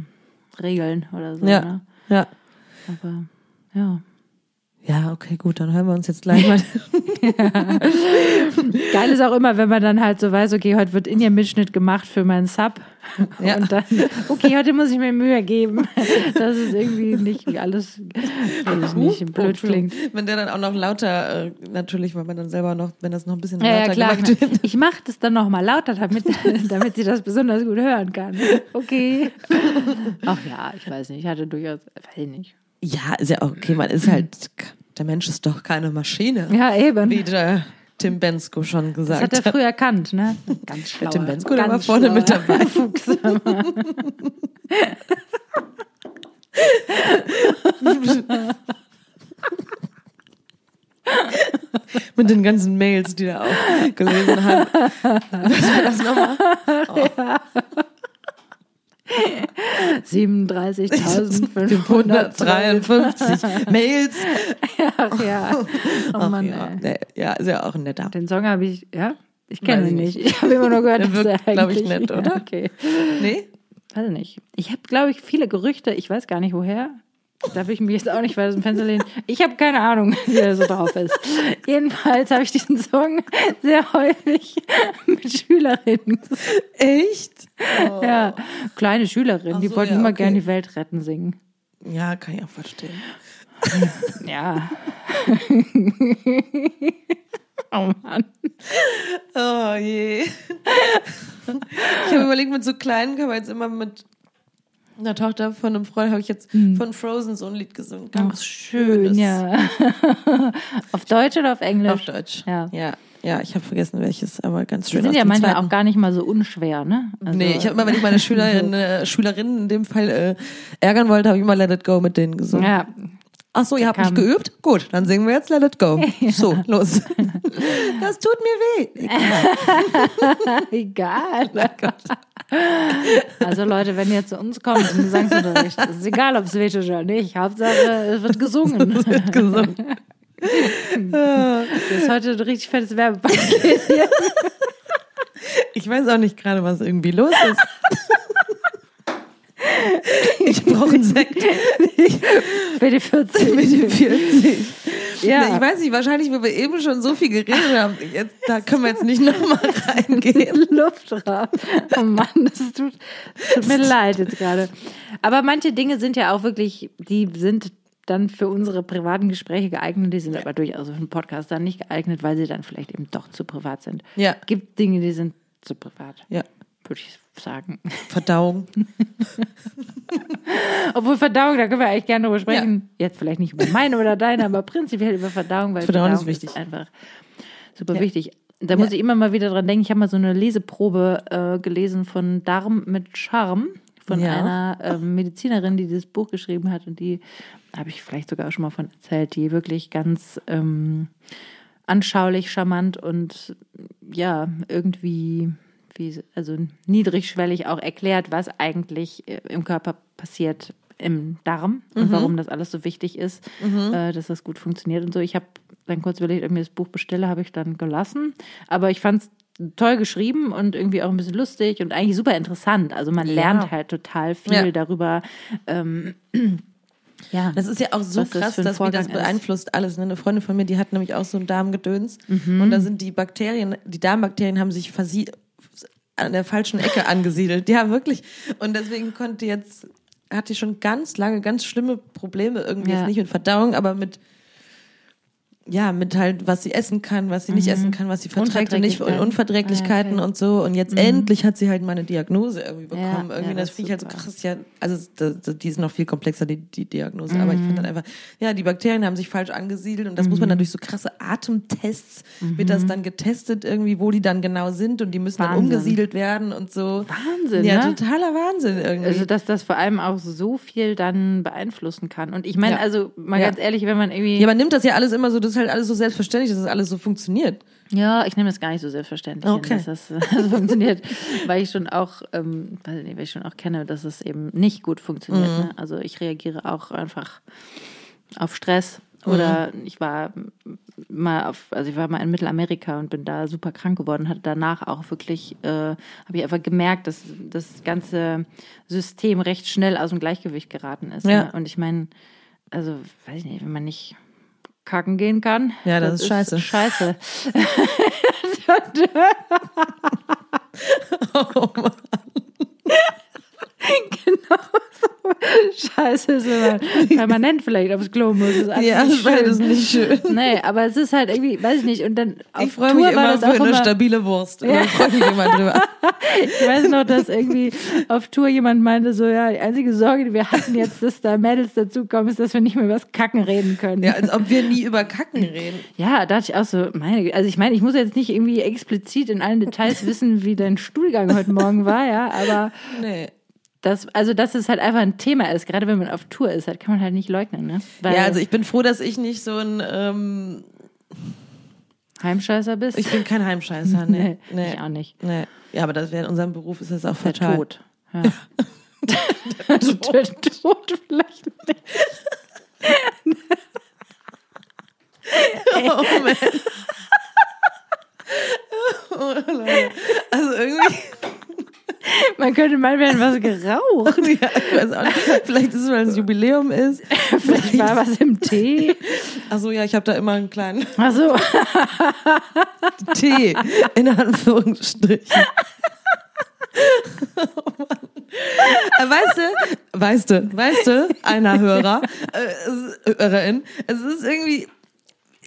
regeln oder so. Ja. Ne? Ja. Aber ja. Ja, okay, gut, dann hören wir uns jetzt gleich mal. [laughs] Geil ist auch immer, wenn man dann halt so weiß, okay, heute wird in ihr Mitschnitt gemacht für meinen Sub. Ja. Und dann, okay, heute muss ich mir Mühe geben, dass es irgendwie nicht alles ich nicht, blöd klingt. Wenn der dann auch noch lauter, äh, natürlich, weil man dann selber noch, wenn das noch ein bisschen Ja, ja, lauter klar. gemacht wird. Ich mache das dann nochmal lauter, damit, [laughs] damit sie das besonders gut hören kann. Okay. [laughs] Ach ja, ich weiß nicht, ich hatte durchaus, weiß ich nicht. Ja, ist ja okay, man ist halt, [clears throat] der Mensch ist doch keine Maschine. Ja, eben. Wie der Tim Bensko schon Das gesagt hat er hat. früher erkannt, ne? Ganz schlau. Tim Bensko, der war vorne mit dabei. Fuchs. [laughs] Mit den ganzen Mails, die er auch gelesen hat. [laughs] Was war das nochmal? 37.553. 553 [laughs] Mails. Ach ja. [laughs] Oh Ach, Mann, ja. ey. Ja, ist ja auch ein netter. Den Song habe ich, ja? Ich kenne ihn ich nicht. Ich habe immer nur gehört, [laughs] Der dass wirkt, er glaub ich, eigentlich... nett, oder? Ja, okay. Nee? Weiß ich nicht. Ich habe, glaube ich, viele Gerüchte, ich weiß gar nicht woher, darf ich mich jetzt auch nicht weiter aus dem Fenster lehnen. Ich habe keine Ahnung, [laughs] wie er so drauf ist. Jedenfalls habe ich diesen Song sehr häufig mit Schülerinnen. Echt? Ja, kleine Schülerinnen, Ach die so, wollten ja, immer okay. gerne die Welt retten singen. Ja, kann ich auch verstehen. [laughs] Ja. [laughs] oh Mann. Oh je. Ich habe überlegt, mit so kleinen kann man jetzt immer mit einer Tochter von einem Freund, habe ich jetzt von Frozen so ein Lied gesungen. Ganz. Ach, schön, schönes. ja. [laughs] auf Deutsch oder auf Englisch? Auf Deutsch. Ja. Ja, ja ich habe vergessen welches, aber ganz Die schön. sind aus ja manchmal zweiten. auch gar nicht mal so unschwer, ne? Also, nee, ich habe immer, wenn ich meine [laughs] Schülerin, äh, Schülerinnen in dem Fall äh, ärgern wollte, habe ich immer Let It Go mit denen gesungen. Ja, Ach so, ihr habt nicht geübt? Gut, dann singen wir jetzt Let It Go. [laughs] So, los. [laughs] Das tut mir weh. [laughs] egal. Also Leute, wenn ihr zu uns kommt den Gesangsunterricht, ist es egal, ob es weht oder nicht. Hauptsache, es wird gesungen. Gesungen. Das ist heute ein richtig fettes Werbepaket hier. Ich weiß auch nicht gerade, was irgendwie los ist. [laughs] Ich brauche einen Sekt die 40. mit den 40. Ja. Ich weiß nicht, wahrscheinlich, weil wir eben schon so viel geredet haben. Jetzt, da können wir jetzt nicht nochmal reingehen. [laughs] Luft drauf. Oh Mann, das tut, tut mir leid jetzt gerade. Aber manche Dinge sind ja auch wirklich, die sind dann für unsere privaten Gespräche geeignet, die sind aber durchaus für einen Podcast dann nicht geeignet, weil sie dann vielleicht eben doch zu privat sind. Ja. Gibt Dinge, die sind zu privat, Ja, würde ich sagen. Verdauung. [laughs] Obwohl Verdauung, da können wir eigentlich gerne drüber sprechen. Jetzt vielleicht nicht über meine oder deine, aber prinzipiell über Verdauung, weil Verdauung Verdauung, ist ist, wichtig. einfach super wichtig. Da muss ich immer mal wieder dran denken. Ich habe mal so eine Leseprobe äh, gelesen von Darm mit Charme von Ja. einer ähm, Medizinerin, die dieses Buch geschrieben hat und die habe ich vielleicht sogar auch schon mal von erzählt, die wirklich ganz ähm, anschaulich, charmant und ja, irgendwie wie, also niedrigschwellig auch erklärt, was eigentlich äh, im Körper passiert im Darm und warum das alles so wichtig ist, äh, dass das gut funktioniert und so. Ich habe dann kurz überlegt, ob ich mir das Buch bestelle, habe ich dann gelassen. Aber ich fand es toll geschrieben und irgendwie auch ein bisschen lustig und eigentlich super interessant. Also man lernt halt total viel Ja. darüber. Ähm, [clears throat] ja, Das ist ja auch so das krass, ein dass wie das Vorgang ist. beeinflusst alles. ne? Eine Freundin von mir, die hat nämlich auch so ein Darmgedöns. Mhm. Und da sind die Bakterien, die Darmbakterien haben sich versie an der falschen Ecke angesiedelt. Ja, wirklich. Und deswegen konnte jetzt, hat die schon ganz lange ganz schlimme Probleme irgendwie Ja. jetzt nicht mit Verdauung, aber mit ja, mit halt, was sie essen kann, was sie nicht essen kann, was sie verträgt und nicht und Unverträglichkeiten. Ah, ja, okay. und so. Und jetzt endlich hat sie halt meine Diagnose irgendwie Ja, bekommen. irgendwie, ja, das das finde ich halt so krass. Ja, also das, das, die ist noch viel komplexer, die, die Diagnose. Aber ich Mhm. finde dann einfach, ja, die Bakterien haben sich falsch angesiedelt und das muss man dann durch so krasse Atemtests, wird das dann getestet irgendwie, wo die dann genau sind und die müssen dann Mhm. Wahnsinn. umgesiedelt werden und so. Wahnsinn, Ja, ne? totaler Wahnsinn irgendwie. Also, dass das vor allem auch so viel dann beeinflussen kann. Und ich meine, Ja. also mal Ja. ganz ehrlich, wenn man irgendwie. ja, man nimmt das ja alles immer so, das ist halt alles so selbstverständlich, dass das alles so funktioniert. Ja, ich nehme das gar nicht so selbstverständlich, hin, Okay. dass das [laughs] äh, so funktioniert, weil ich schon auch, ähm, weil ich schon auch kenne, dass es eben nicht gut funktioniert. Mhm. Ne? Also ich reagiere auch einfach auf Stress. Oder Mhm. ich war mal auf, also ich war mal in Mittelamerika und bin da super krank geworden, hatte danach auch wirklich, äh, habe ich einfach gemerkt, dass das ganze System recht schnell aus dem Gleichgewicht geraten ist. Ja. Ne? Und ich meine, also weiß ich nicht, wenn man nicht kacken gehen kann. Ja, das ist scheiße. Scheiße. [laughs] [laughs] Oh Mann. genau so. Scheiße ist immer permanent vielleicht aufs Klo muss. Ist Ja, nicht ist nicht schön. Nee, aber es ist halt irgendwie, weiß ich nicht. Und dann auf Ich freue mich immer das für eine immer, stabile Wurst. Freue ich mich immer drüber. [laughs] Ich weiß noch, dass irgendwie auf Tour jemand meinte, so ja, die einzige Sorge, die wir hatten jetzt, dass da Mädels dazukommen, ist, dass wir nicht mehr über das Kacken reden können. Ja, als ob wir nie über Kacken reden. Ja, da dachte ich auch so, meine, also ich meine, ich muss jetzt nicht irgendwie explizit in allen Details wissen, wie dein Stuhlgang heute Morgen war, ja, aber Nee. Das, also dass es halt einfach ein Thema ist, gerade wenn man auf Tour ist, das kann man halt nicht leugnen, ne? Weil Ja, also ich bin froh, dass ich nicht so ein, ähm, Heimscheißer bist. ich bin kein Heimscheißer. [laughs] Nee, nee, nee. ich auch nicht. nee. Ja, aber das wäre in unserem Beruf ist das auch Der fatal. Tod. Ja. [laughs] Der Tod vielleicht nicht. [laughs] Oh man. Oh. Also irgendwie, Man könnte meinen, wir hätten was geraucht. [laughs] Ja, ich weiß auch nicht. Vielleicht ist es, weil es Jubiläum ist. [laughs] Vielleicht war was im Tee. [laughs] Achso, ja, ich habe da immer einen kleinen Ach so. Tee, in Anführungsstrichen. Oh Mann. Äh, Weißt du, weißt du, weißt du, einer Hörer, äh, Hörerin, es ist irgendwie,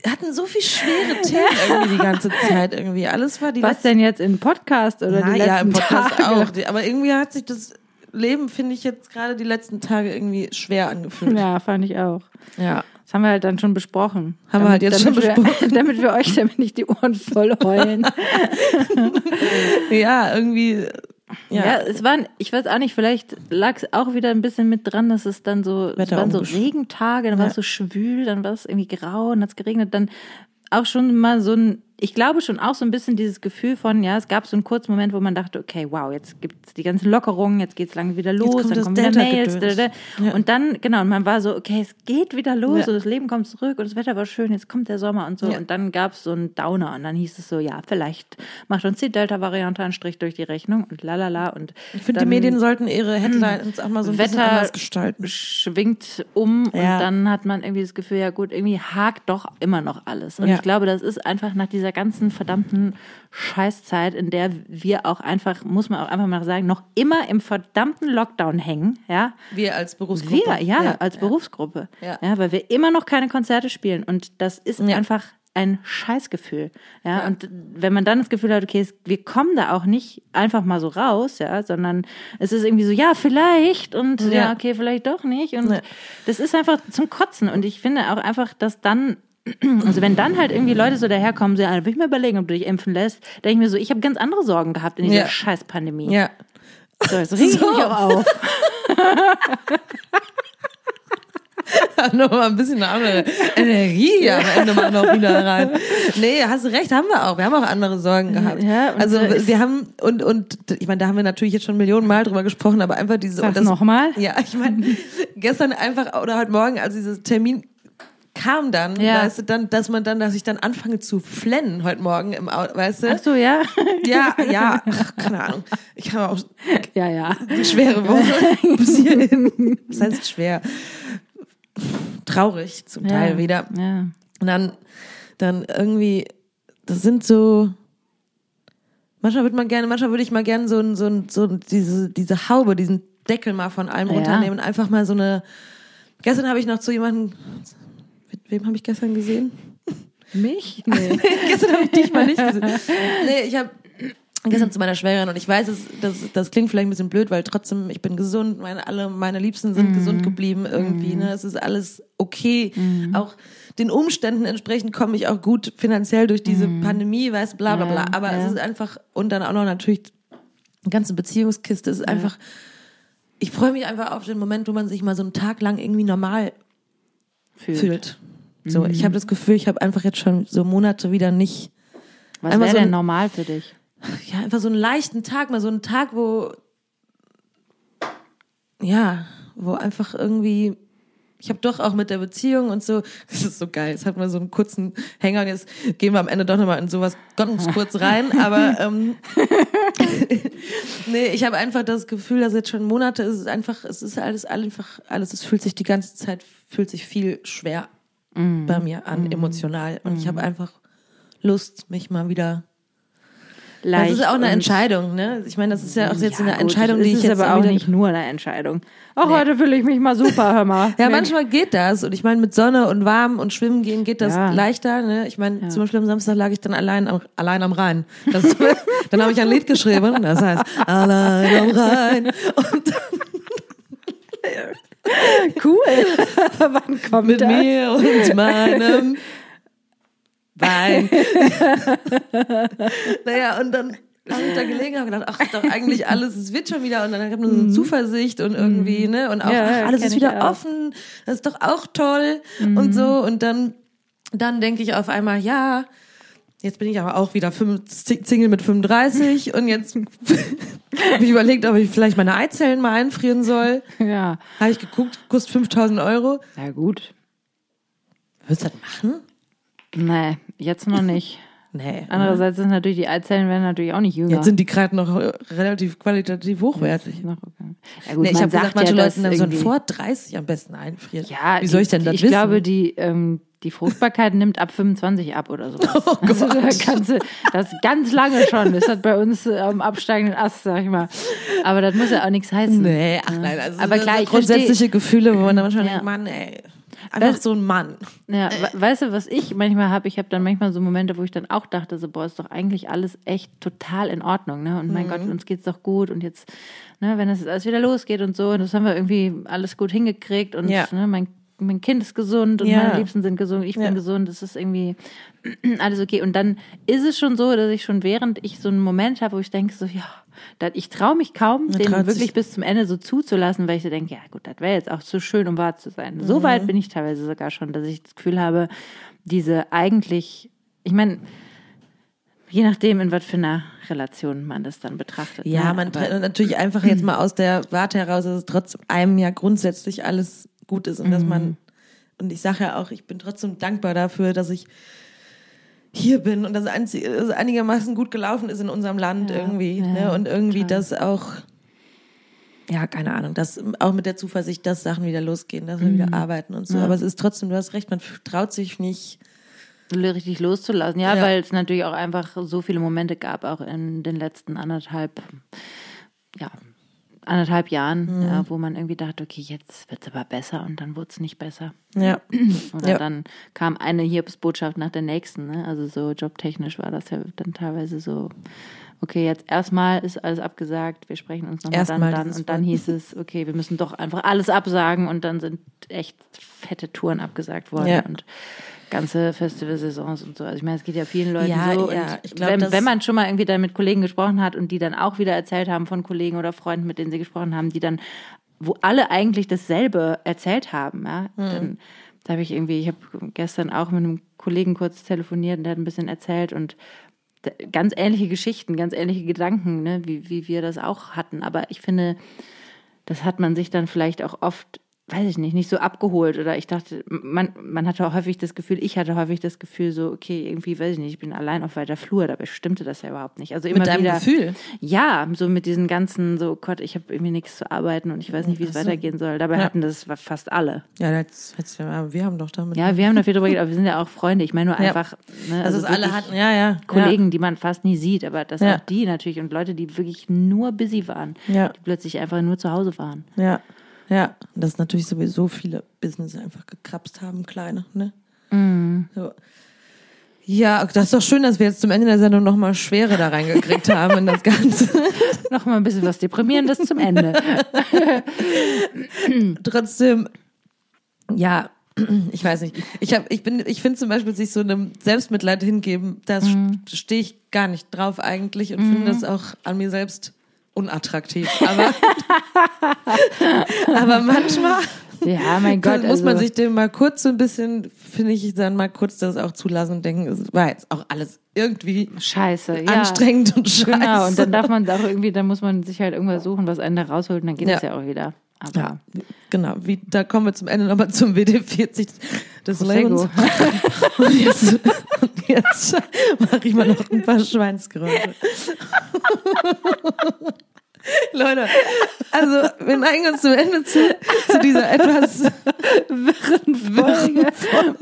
hatten so viel schwere Themen irgendwie die ganze Zeit irgendwie. Alles war die Was denn jetzt im Podcast oder die Na letzten ja, im Podcast Tage? auch. Die- Aber irgendwie hat sich das Leben, finde ich, jetzt gerade die letzten Tage irgendwie schwer angefühlt. Ja, fand ich auch. Ja. Das haben wir halt dann schon besprochen. Haben wir halt jetzt damit schon wir, [laughs] damit wir euch damit nicht die Ohren voll heulen. [laughs] Ja, irgendwie. Ja, Ja. es waren, ich weiß auch nicht, vielleicht lag es auch wieder ein bisschen mit dran, dass es dann so, es Wetter waren so Regentage, dann war Ja. es so schwül, dann war es irgendwie grau und hat es geregnet, dann auch schon mal so ein, ich glaube schon auch so ein bisschen dieses Gefühl von, ja, es gab so einen kurzen Moment, wo man dachte, okay, wow, jetzt gibt's die ganzen Lockerungen, jetzt geht's lange wieder los, kommt dann kommen wieder Mails, da, da, da. und dann, genau, und man war so, okay, es geht wieder los Ja. und das Leben kommt zurück und das Wetter war schön, jetzt kommt der Sommer und so Ja. und dann gab's so einen Downer und dann hieß es so, ja, vielleicht macht uns die Delta-Variante einen Strich durch die Rechnung und lalala und Ich finde, die Medien sollten ihre Headlines auch mal so ein bisschen Wetter anders gestalten. schwingt um Ja. und dann hat man irgendwie das Gefühl, ja gut, irgendwie hakt doch immer noch alles. Und Ja. ich glaube, das ist einfach nach dieser ganzen verdammten Scheißzeit, in der wir auch einfach, muss man auch einfach mal sagen, noch immer im verdammten Lockdown hängen, ja. Wir als Berufsgruppe. Wir, ja, als Berufsgruppe. Ja. Ja. weil wir immer noch keine Konzerte spielen. Und das ist Ja. einfach ein Scheißgefühl. Ja, und wenn man dann das Gefühl hat, okay, wir kommen da auch nicht einfach mal so raus, ja, sondern es ist irgendwie so, ja, vielleicht und ja, Ja. okay, vielleicht doch nicht. Und Ja. das ist einfach zum Kotzen. Und ich finde auch einfach, dass dann also wenn dann halt irgendwie Leute so daherkommen, so, will ich mir überlegen, ob du dich impfen lässt, denke ich mir so, ich habe ganz andere Sorgen gehabt in dieser Ja. Scheiß-Pandemie. Ja. So, jetzt reg ich So. mich auch auf. [laughs] Nochmal ein bisschen eine andere Energie am Ende mal noch wieder rein. Nee, hast du recht, haben wir auch. Wir haben auch andere Sorgen gehabt. Ja, also wir haben, und, und ich meine, da haben wir natürlich jetzt schon Millionen Mal drüber gesprochen, aber einfach diese. Sag's das- nochmal. Ja, ich meine, gestern einfach oder heute Morgen, als dieser Termin kam dann, Ja. weißt du, dann, dass man dann, dass ich dann anfange zu flennen heute Morgen im Auto, weißt du? Ach so, ja. Ja, ja, ach, keine Ahnung. Ich habe auch Ja, ja. eine schwere Woche [laughs] bis hierhin. Das heißt schwer. Traurig zum Teil ja. wieder. Ja. Und dann, dann irgendwie, das sind so, manchmal würde man gerne, manchmal würde ich mal gerne so, ein- so, ein- so diese, diese Haube, diesen Deckel mal von allem Ja. runternehmen einfach mal so eine, gestern habe ich noch zu jemandem, wem habe ich gestern gesehen? Mich? [laughs] Nee. gestern habe ich dich mal nicht gesehen. Nee, ich habe gestern zu meiner Schwägerin und ich weiß, es, das, das klingt vielleicht ein bisschen blöd, weil trotzdem, ich bin gesund, meine, alle meine Liebsten sind gesund geblieben irgendwie, ne? Es ist alles okay. Auch den Umständen entsprechend komme ich auch gut finanziell durch diese Pandemie, weiß bla bla bla. Ja, Aber ja. es ist einfach, und dann auch noch natürlich die ganze Beziehungskiste, es ist einfach, ich freue mich einfach auf den Moment, wo man sich mal so einen Tag lang irgendwie normal Fühlt. fühlt. So, ich habe das Gefühl, ich habe einfach jetzt schon so Monate wieder nicht Was wäre so denn normal für dich? ja, einfach so einen leichten Tag, mal so einen Tag, wo, ja, wo einfach irgendwie, ich habe doch auch mit der Beziehung und so, [laughs] das ist so geil, jetzt hatten wir so einen kurzen Hänger und jetzt gehen wir am Ende doch nochmal in sowas ganz [laughs] kurz rein, aber ähm, [laughs] nee, ich habe einfach das Gefühl, dass jetzt schon Monate ist es einfach, es ist alles einfach, alles, es fühlt sich die ganze Zeit, fühlt sich viel schwer bei mir an, emotional und ich habe einfach Lust, mich mal wieder Leicht das ist auch eine Entscheidung, ne? Ich meine, das ist ja auch jetzt Ja, eine gut, Entscheidung, die ich ist jetzt aber auch wieder- nicht nur eine Entscheidung. Auch heute fühle ich mich mal super, hör mal. [laughs] Ja, Mensch. manchmal geht das. Und ich meine, mit Sonne und warm und Schwimmen gehen geht das Ja. leichter. Ne? Ich meine, zum Beispiel am Samstag lag ich dann allein am, allein am Rhein. Das, [laughs] dann habe ich ein Lied geschrieben, das heißt Allein am Rhein. Und cool. [laughs] Wann kommt mit das? mir und meinem Wein. [laughs] naja, und dann habe ich da gelegen und gedacht, ach, doch eigentlich alles, es wird schon wieder. Und dann ich nur so eine Zuversicht und irgendwie, ne? Und auch, Mhm. Ja, ach, alles ist wieder offen, das ist doch auch toll Mhm. und so. Und dann, dann denke ich auf einmal, ja, jetzt bin ich aber auch wieder fünf, Single mit 35 und jetzt [laughs] habe ich überlegt, ob ich vielleicht meine Eizellen mal einfrieren soll. Ja. Habe ich geguckt, kostet 5000 Euro. Ja, gut. Würdest du das machen? Nee, jetzt noch nicht. Nee. Andererseits sind natürlich die Eizellen werden natürlich auch nicht jünger. Jetzt sind die gerade noch äh, relativ qualitativ hochwertig. Noch okay. Ja, gut, Nee, ich habe gesagt, sagt manche ja, Leute sollen irgendwie- vor 30 am besten einfrieren. Ja, Wie soll ich denn das ich wissen? glaube, die, ähm, die Fruchtbarkeit nimmt ab 25 ab oder so. [laughs] Oh Gott. da kannst du, das ganz lange schon. Das hat bei uns am absteigenden Ast, sag ich mal. Aber das muss ja auch nichts heißen. Nee, ach nein, also Aber so- klar, so ich grundsätzliche versteh- Gefühle, wo man dann manchmal Ja. denkt, Mann, ey, einfach Das- so ein Mann. Ja, we- weißt du, was ich manchmal habe? Ich habe dann manchmal so Momente, wo ich dann auch dachte, so, boah, ist doch eigentlich alles echt total in Ordnung, ne? Und mein Mhm. Gott, uns geht's doch gut und jetzt, ne, wenn das jetzt alles wieder losgeht und so, und das haben wir irgendwie alles gut hingekriegt und Ja. ne, mein, mein Kind ist gesund und Ja. meine Liebsten sind gesund, ich bin Ja. gesund, das ist irgendwie [clears throat] alles okay. Und dann ist es schon so, dass ich schon während ich so einen Moment habe, wo ich denke, so, ja, ich traue mich kaum, den wirklich bis zum Ende so zuzulassen, weil ich so denke, ja gut, das wäre jetzt auch zu schön, um wahr zu sein. So Mhm. weit bin ich teilweise sogar schon, dass ich das Gefühl habe, diese eigentlich, ich meine, je nachdem, in was für einer Relation man das dann betrachtet. Ja, ne? man Aber- natürlich einfach jetzt mal aus der Warte heraus, dass es trotzdem einem ja grundsätzlich alles gut ist und dass Mhm. man, und ich sage ja auch, ich bin trotzdem dankbar dafür, dass ich hier bin und es einigermaßen gut gelaufen ist in unserem Land Ja, irgendwie. ja, ne? Und irgendwie total. das auch, ja, keine Ahnung, dass auch mit der Zuversicht, dass Sachen wieder losgehen, dass wir Mhm. wieder arbeiten und so. Aber es ist trotzdem, du hast recht, man traut sich nicht. richtig loszulassen. Ja, Ja. weil es natürlich auch einfach so viele Momente gab, auch in den letzten anderthalb, ja, anderthalb Jahren, Mhm. ja, wo man irgendwie dachte, okay, jetzt wird's aber besser und dann wurde es nicht besser. Ja. [clears throat] Oder Ja. dann kam eine Hiobsbotschaft nach der nächsten. Ne? Also so jobtechnisch war das ja dann teilweise so, okay, jetzt erstmal ist alles abgesagt, wir sprechen uns nochmal dann dann. Und dann hieß es, okay, wir müssen doch einfach alles absagen und dann sind echt fette Touren abgesagt worden. Ja. Und ganze Festivalsaisons und so. Also ich meine, es geht ja vielen Leuten Ja, so. ja, ich glaub, wenn, wenn man schon mal irgendwie da mit Kollegen gesprochen hat und die dann auch wieder erzählt haben von Kollegen oder Freunden, mit denen sie gesprochen haben, die dann, wo alle eigentlich dasselbe erzählt haben, ja, Hm. dann da habe ich irgendwie, ich habe gestern auch mit einem Kollegen kurz telefoniert und der hat ein bisschen erzählt und ganz ähnliche Geschichten, ganz ähnliche Gedanken, ne, wie, wie wir das auch hatten. Aber ich finde, das hat man sich dann vielleicht auch oft, weiß ich nicht, nicht so abgeholt. Oder ich dachte, man, man hatte häufig das Gefühl, ich hatte häufig das Gefühl, so, okay, irgendwie, weiß ich nicht, ich bin allein auf weiter Flur, dabei stimmte das ja überhaupt nicht. Also immer Mit deinem wieder. Gefühl. Ja, so mit diesen ganzen, so Gott, ich habe irgendwie nichts zu arbeiten und ich weiß nicht, wie es so. weitergehen soll. Dabei Ja. hatten das fast alle. Ja, das, das, ja, wir haben doch damit. Ja, wir haben da viel drüber geredet, aber wir sind ja auch Freunde. Ich meine nur Ja. einfach, ne, also es alle hatten. Ja, ja. Kollegen, die man fast nie sieht, aber dass Ja. auch die natürlich und Leute, die wirklich nur busy waren, Ja. die plötzlich einfach nur zu Hause waren. Ja, ja. Und dass natürlich sowieso viele Business einfach gekrapst haben, kleine, ne? Mhm. So. Ja, das ist doch schön, dass wir jetzt zum Ende der Sendung nochmal Schwere da reingekriegt [laughs] haben in das Ganze. Noch mal ein bisschen was Deprimierendes zum Ende. [laughs] Trotzdem, ja, ich weiß nicht. Ich hab, ich bin, ich finde zum Beispiel sich so einem Selbstmitleid hingeben, da Mhm. stehe ich gar nicht drauf eigentlich und finde das auch an mir selbst unattraktiv. Aber, [laughs] aber manchmal Ja, mein Gott. muss man also, sich dem mal kurz so ein bisschen, finde ich, dann mal kurz das auch zulassen und denken, es war jetzt auch alles irgendwie Scheiße, ja. anstrengend und scheiße. Genau, und dann darf man auch irgendwie, dann muss man sich halt irgendwas suchen, was einen da rausholt und dann geht Ja. es ja auch wieder. Aber ja, genau. Wie, da kommen wir zum Ende nochmal zum WD40 des. Lebens. [laughs] Und jetzt, und jetzt mache ich mal noch ein paar Schweinsgeräusche. [laughs] Leute, also wir neigen uns zum Ende zu, zu dieser etwas. Folge.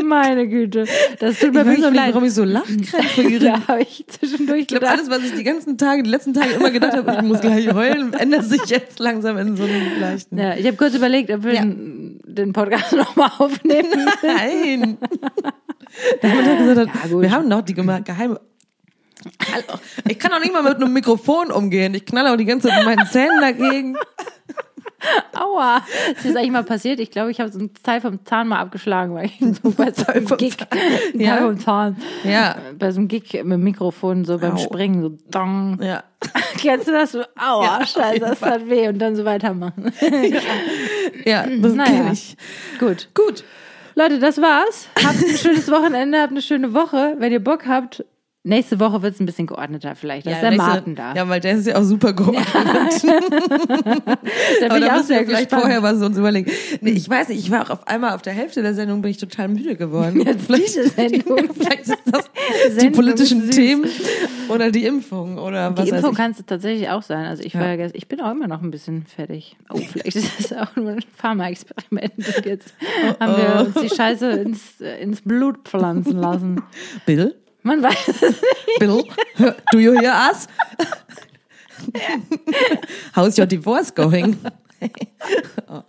Meine Güte. Das tut Ich mir weiß wirklich auch nicht, warum ich so Lachkrämpfe kriege. [laughs] Da habe ich zwischendurch Ich glaube, alles, was ich die ganzen Tage, die letzten Tage immer gedacht habe, ich muss gleich heulen, ändert sich jetzt langsam in so einem leichten. ja, ich habe kurz überlegt, ob wir Ja. den, Podcast [laughs] nochmal aufnehmen. Nein. [laughs] Damit er gesagt hat, Ja, wir haben noch die geheime. Ich kann auch nicht mal mit einem Mikrofon umgehen. Ich knalle auch die ganze Zeit mit meinen Zähnen dagegen. Aua. Das ist eigentlich mal passiert. Ich glaube, ich habe so einen Teil vom Zahn mal abgeschlagen, weil ich so bei so einem Gig, Zahn. [laughs] Ja. Teil vom Zahn, Ja. bei so einem Gig mit dem Mikrofon, so beim Au. Springen, so dong. Ja. [laughs] Kennst du das? So, aua, Ja, scheiße, das hat weh und dann so weitermachen. [laughs] Ja, das Naja. kenne ich. Gut. Gut. Leute, das war's. Habt ein schönes Wochenende, habt eine schöne Woche. Wenn ihr Bock habt, nächste Woche wird es ein bisschen geordneter vielleicht. Da ist der nächste- Martin da. Ja, weil der ist ja auch super geordnet. [laughs] da [laughs] Aber bin ich da auch sehr vielleicht gespannt. vorher was uns überlegen. Nee, ich weiß nicht, ich war auch auf einmal auf der Hälfte der Sendung, bin ich total müde geworden. [laughs] Diese Sendung. Vielleicht ist das die Sendung politischen ist süß. Themen oder die Impfung oder was Die Impfung kann es tatsächlich auch sein. Also ich war Ja. ja, gest- ich bin auch immer noch ein bisschen fertig. Oh, vielleicht ist das auch nur ein Pharma-Experiment. Jetzt haben wir uns die Scheiße ins, äh, ins Blut pflanzen lassen. Bill? Man weiß es nicht. Bill? Do you hear us? How's your divorce going? Oh.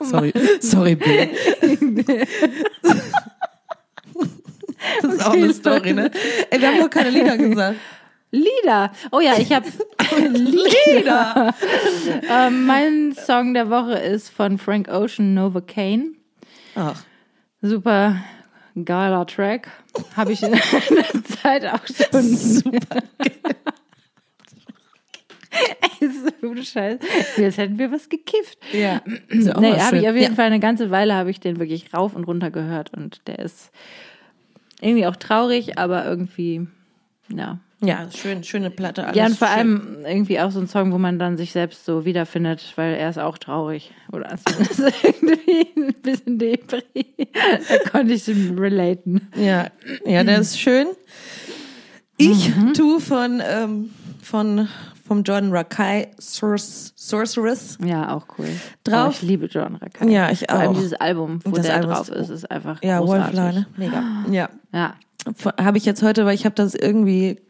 Sorry, sorry, Bill. Das ist auch eine Story, ne? Ey, wir haben noch keine Lieder gesagt. Lieder. Oh ja, ich habe [laughs] Lieder! ähm, mein Song der Woche ist von Frank Ocean, Novocaine. Ach, Super geiler Track. Habe ich in der Zeit auch schon. Super [laughs] Ey, so Scheiß. Jetzt hätten wir was gekifft. ja. Auch Nee, habe ich auf jeden ja. Fall eine ganze Weile habe ich den wirklich rauf und runter gehört und der ist irgendwie auch traurig, aber irgendwie ja. Ja, schön, schöne Platte. Alles Ja, und vor schön. allem irgendwie auch so ein Song, wo man dann sich selbst so wiederfindet, weil er ist auch traurig. Oder zumindest [laughs] irgendwie ein bisschen depri. Da konnte ich ihm relaten. Ja, ja, der ist schön. Ich tu von, ähm, von vom Jordan Rakai Sorc- Sorceress. Ja, auch cool. Drauf. Oh, ich liebe John Rakai. Ja, ich Vor allem auch. dieses Album, wo Das der Album drauf ist- ist, einfach Ja, großartig. Wallfly, ne? Mega. [gasps] Ja. Ja. Habe ich jetzt heute, weil ich habe das irgendwie,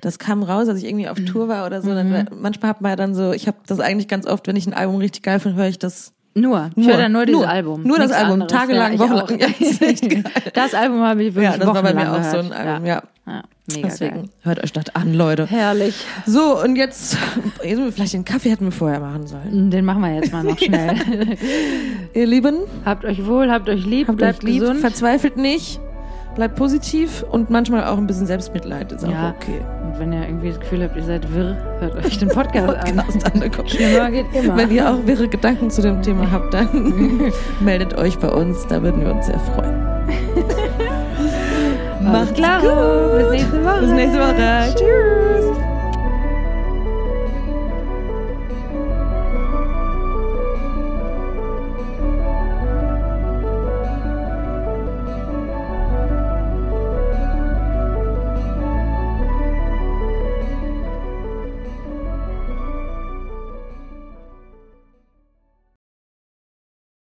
das kam raus, als ich irgendwie auf Tour war oder so. Dann, manchmal hat man ja dann so, ich habe das eigentlich ganz oft, wenn ich ein Album richtig geil finde, höre ich das. Nur. Ich Nur. höre dann nur dieses Nur. Album. Nur das Album. anderes. Tagelang, ja, ich wochenlang. Ja, [laughs] das Album habe ich wirklich Ja, das war bei mir auch so ein gehört. Album, ja. ja. Mega Deswegen geil. hört euch das an, Leute. Herrlich. So, und jetzt, jetzt vielleicht den Kaffee hätten wir vorher machen sollen. Den machen wir jetzt mal noch schnell. [laughs] Ihr Lieben, habt euch wohl, habt euch lieb, habt bleibt euch lieb, gesund. verzweifelt nicht, bleibt positiv und manchmal auch ein bisschen Selbstmitleid ist auch Ja. okay. Und wenn ihr irgendwie das Gefühl habt, ihr seid wirr, hört euch den Podcast, an. Podcast angekommen. Schlimmer geht immer. Wenn ihr auch wirre Gedanken zu dem Thema habt, dann [laughs] meldet euch bei uns, da würden wir uns sehr freuen. Alles klar. Bis nächste Woche. Bis nächste Woche. Tschüss.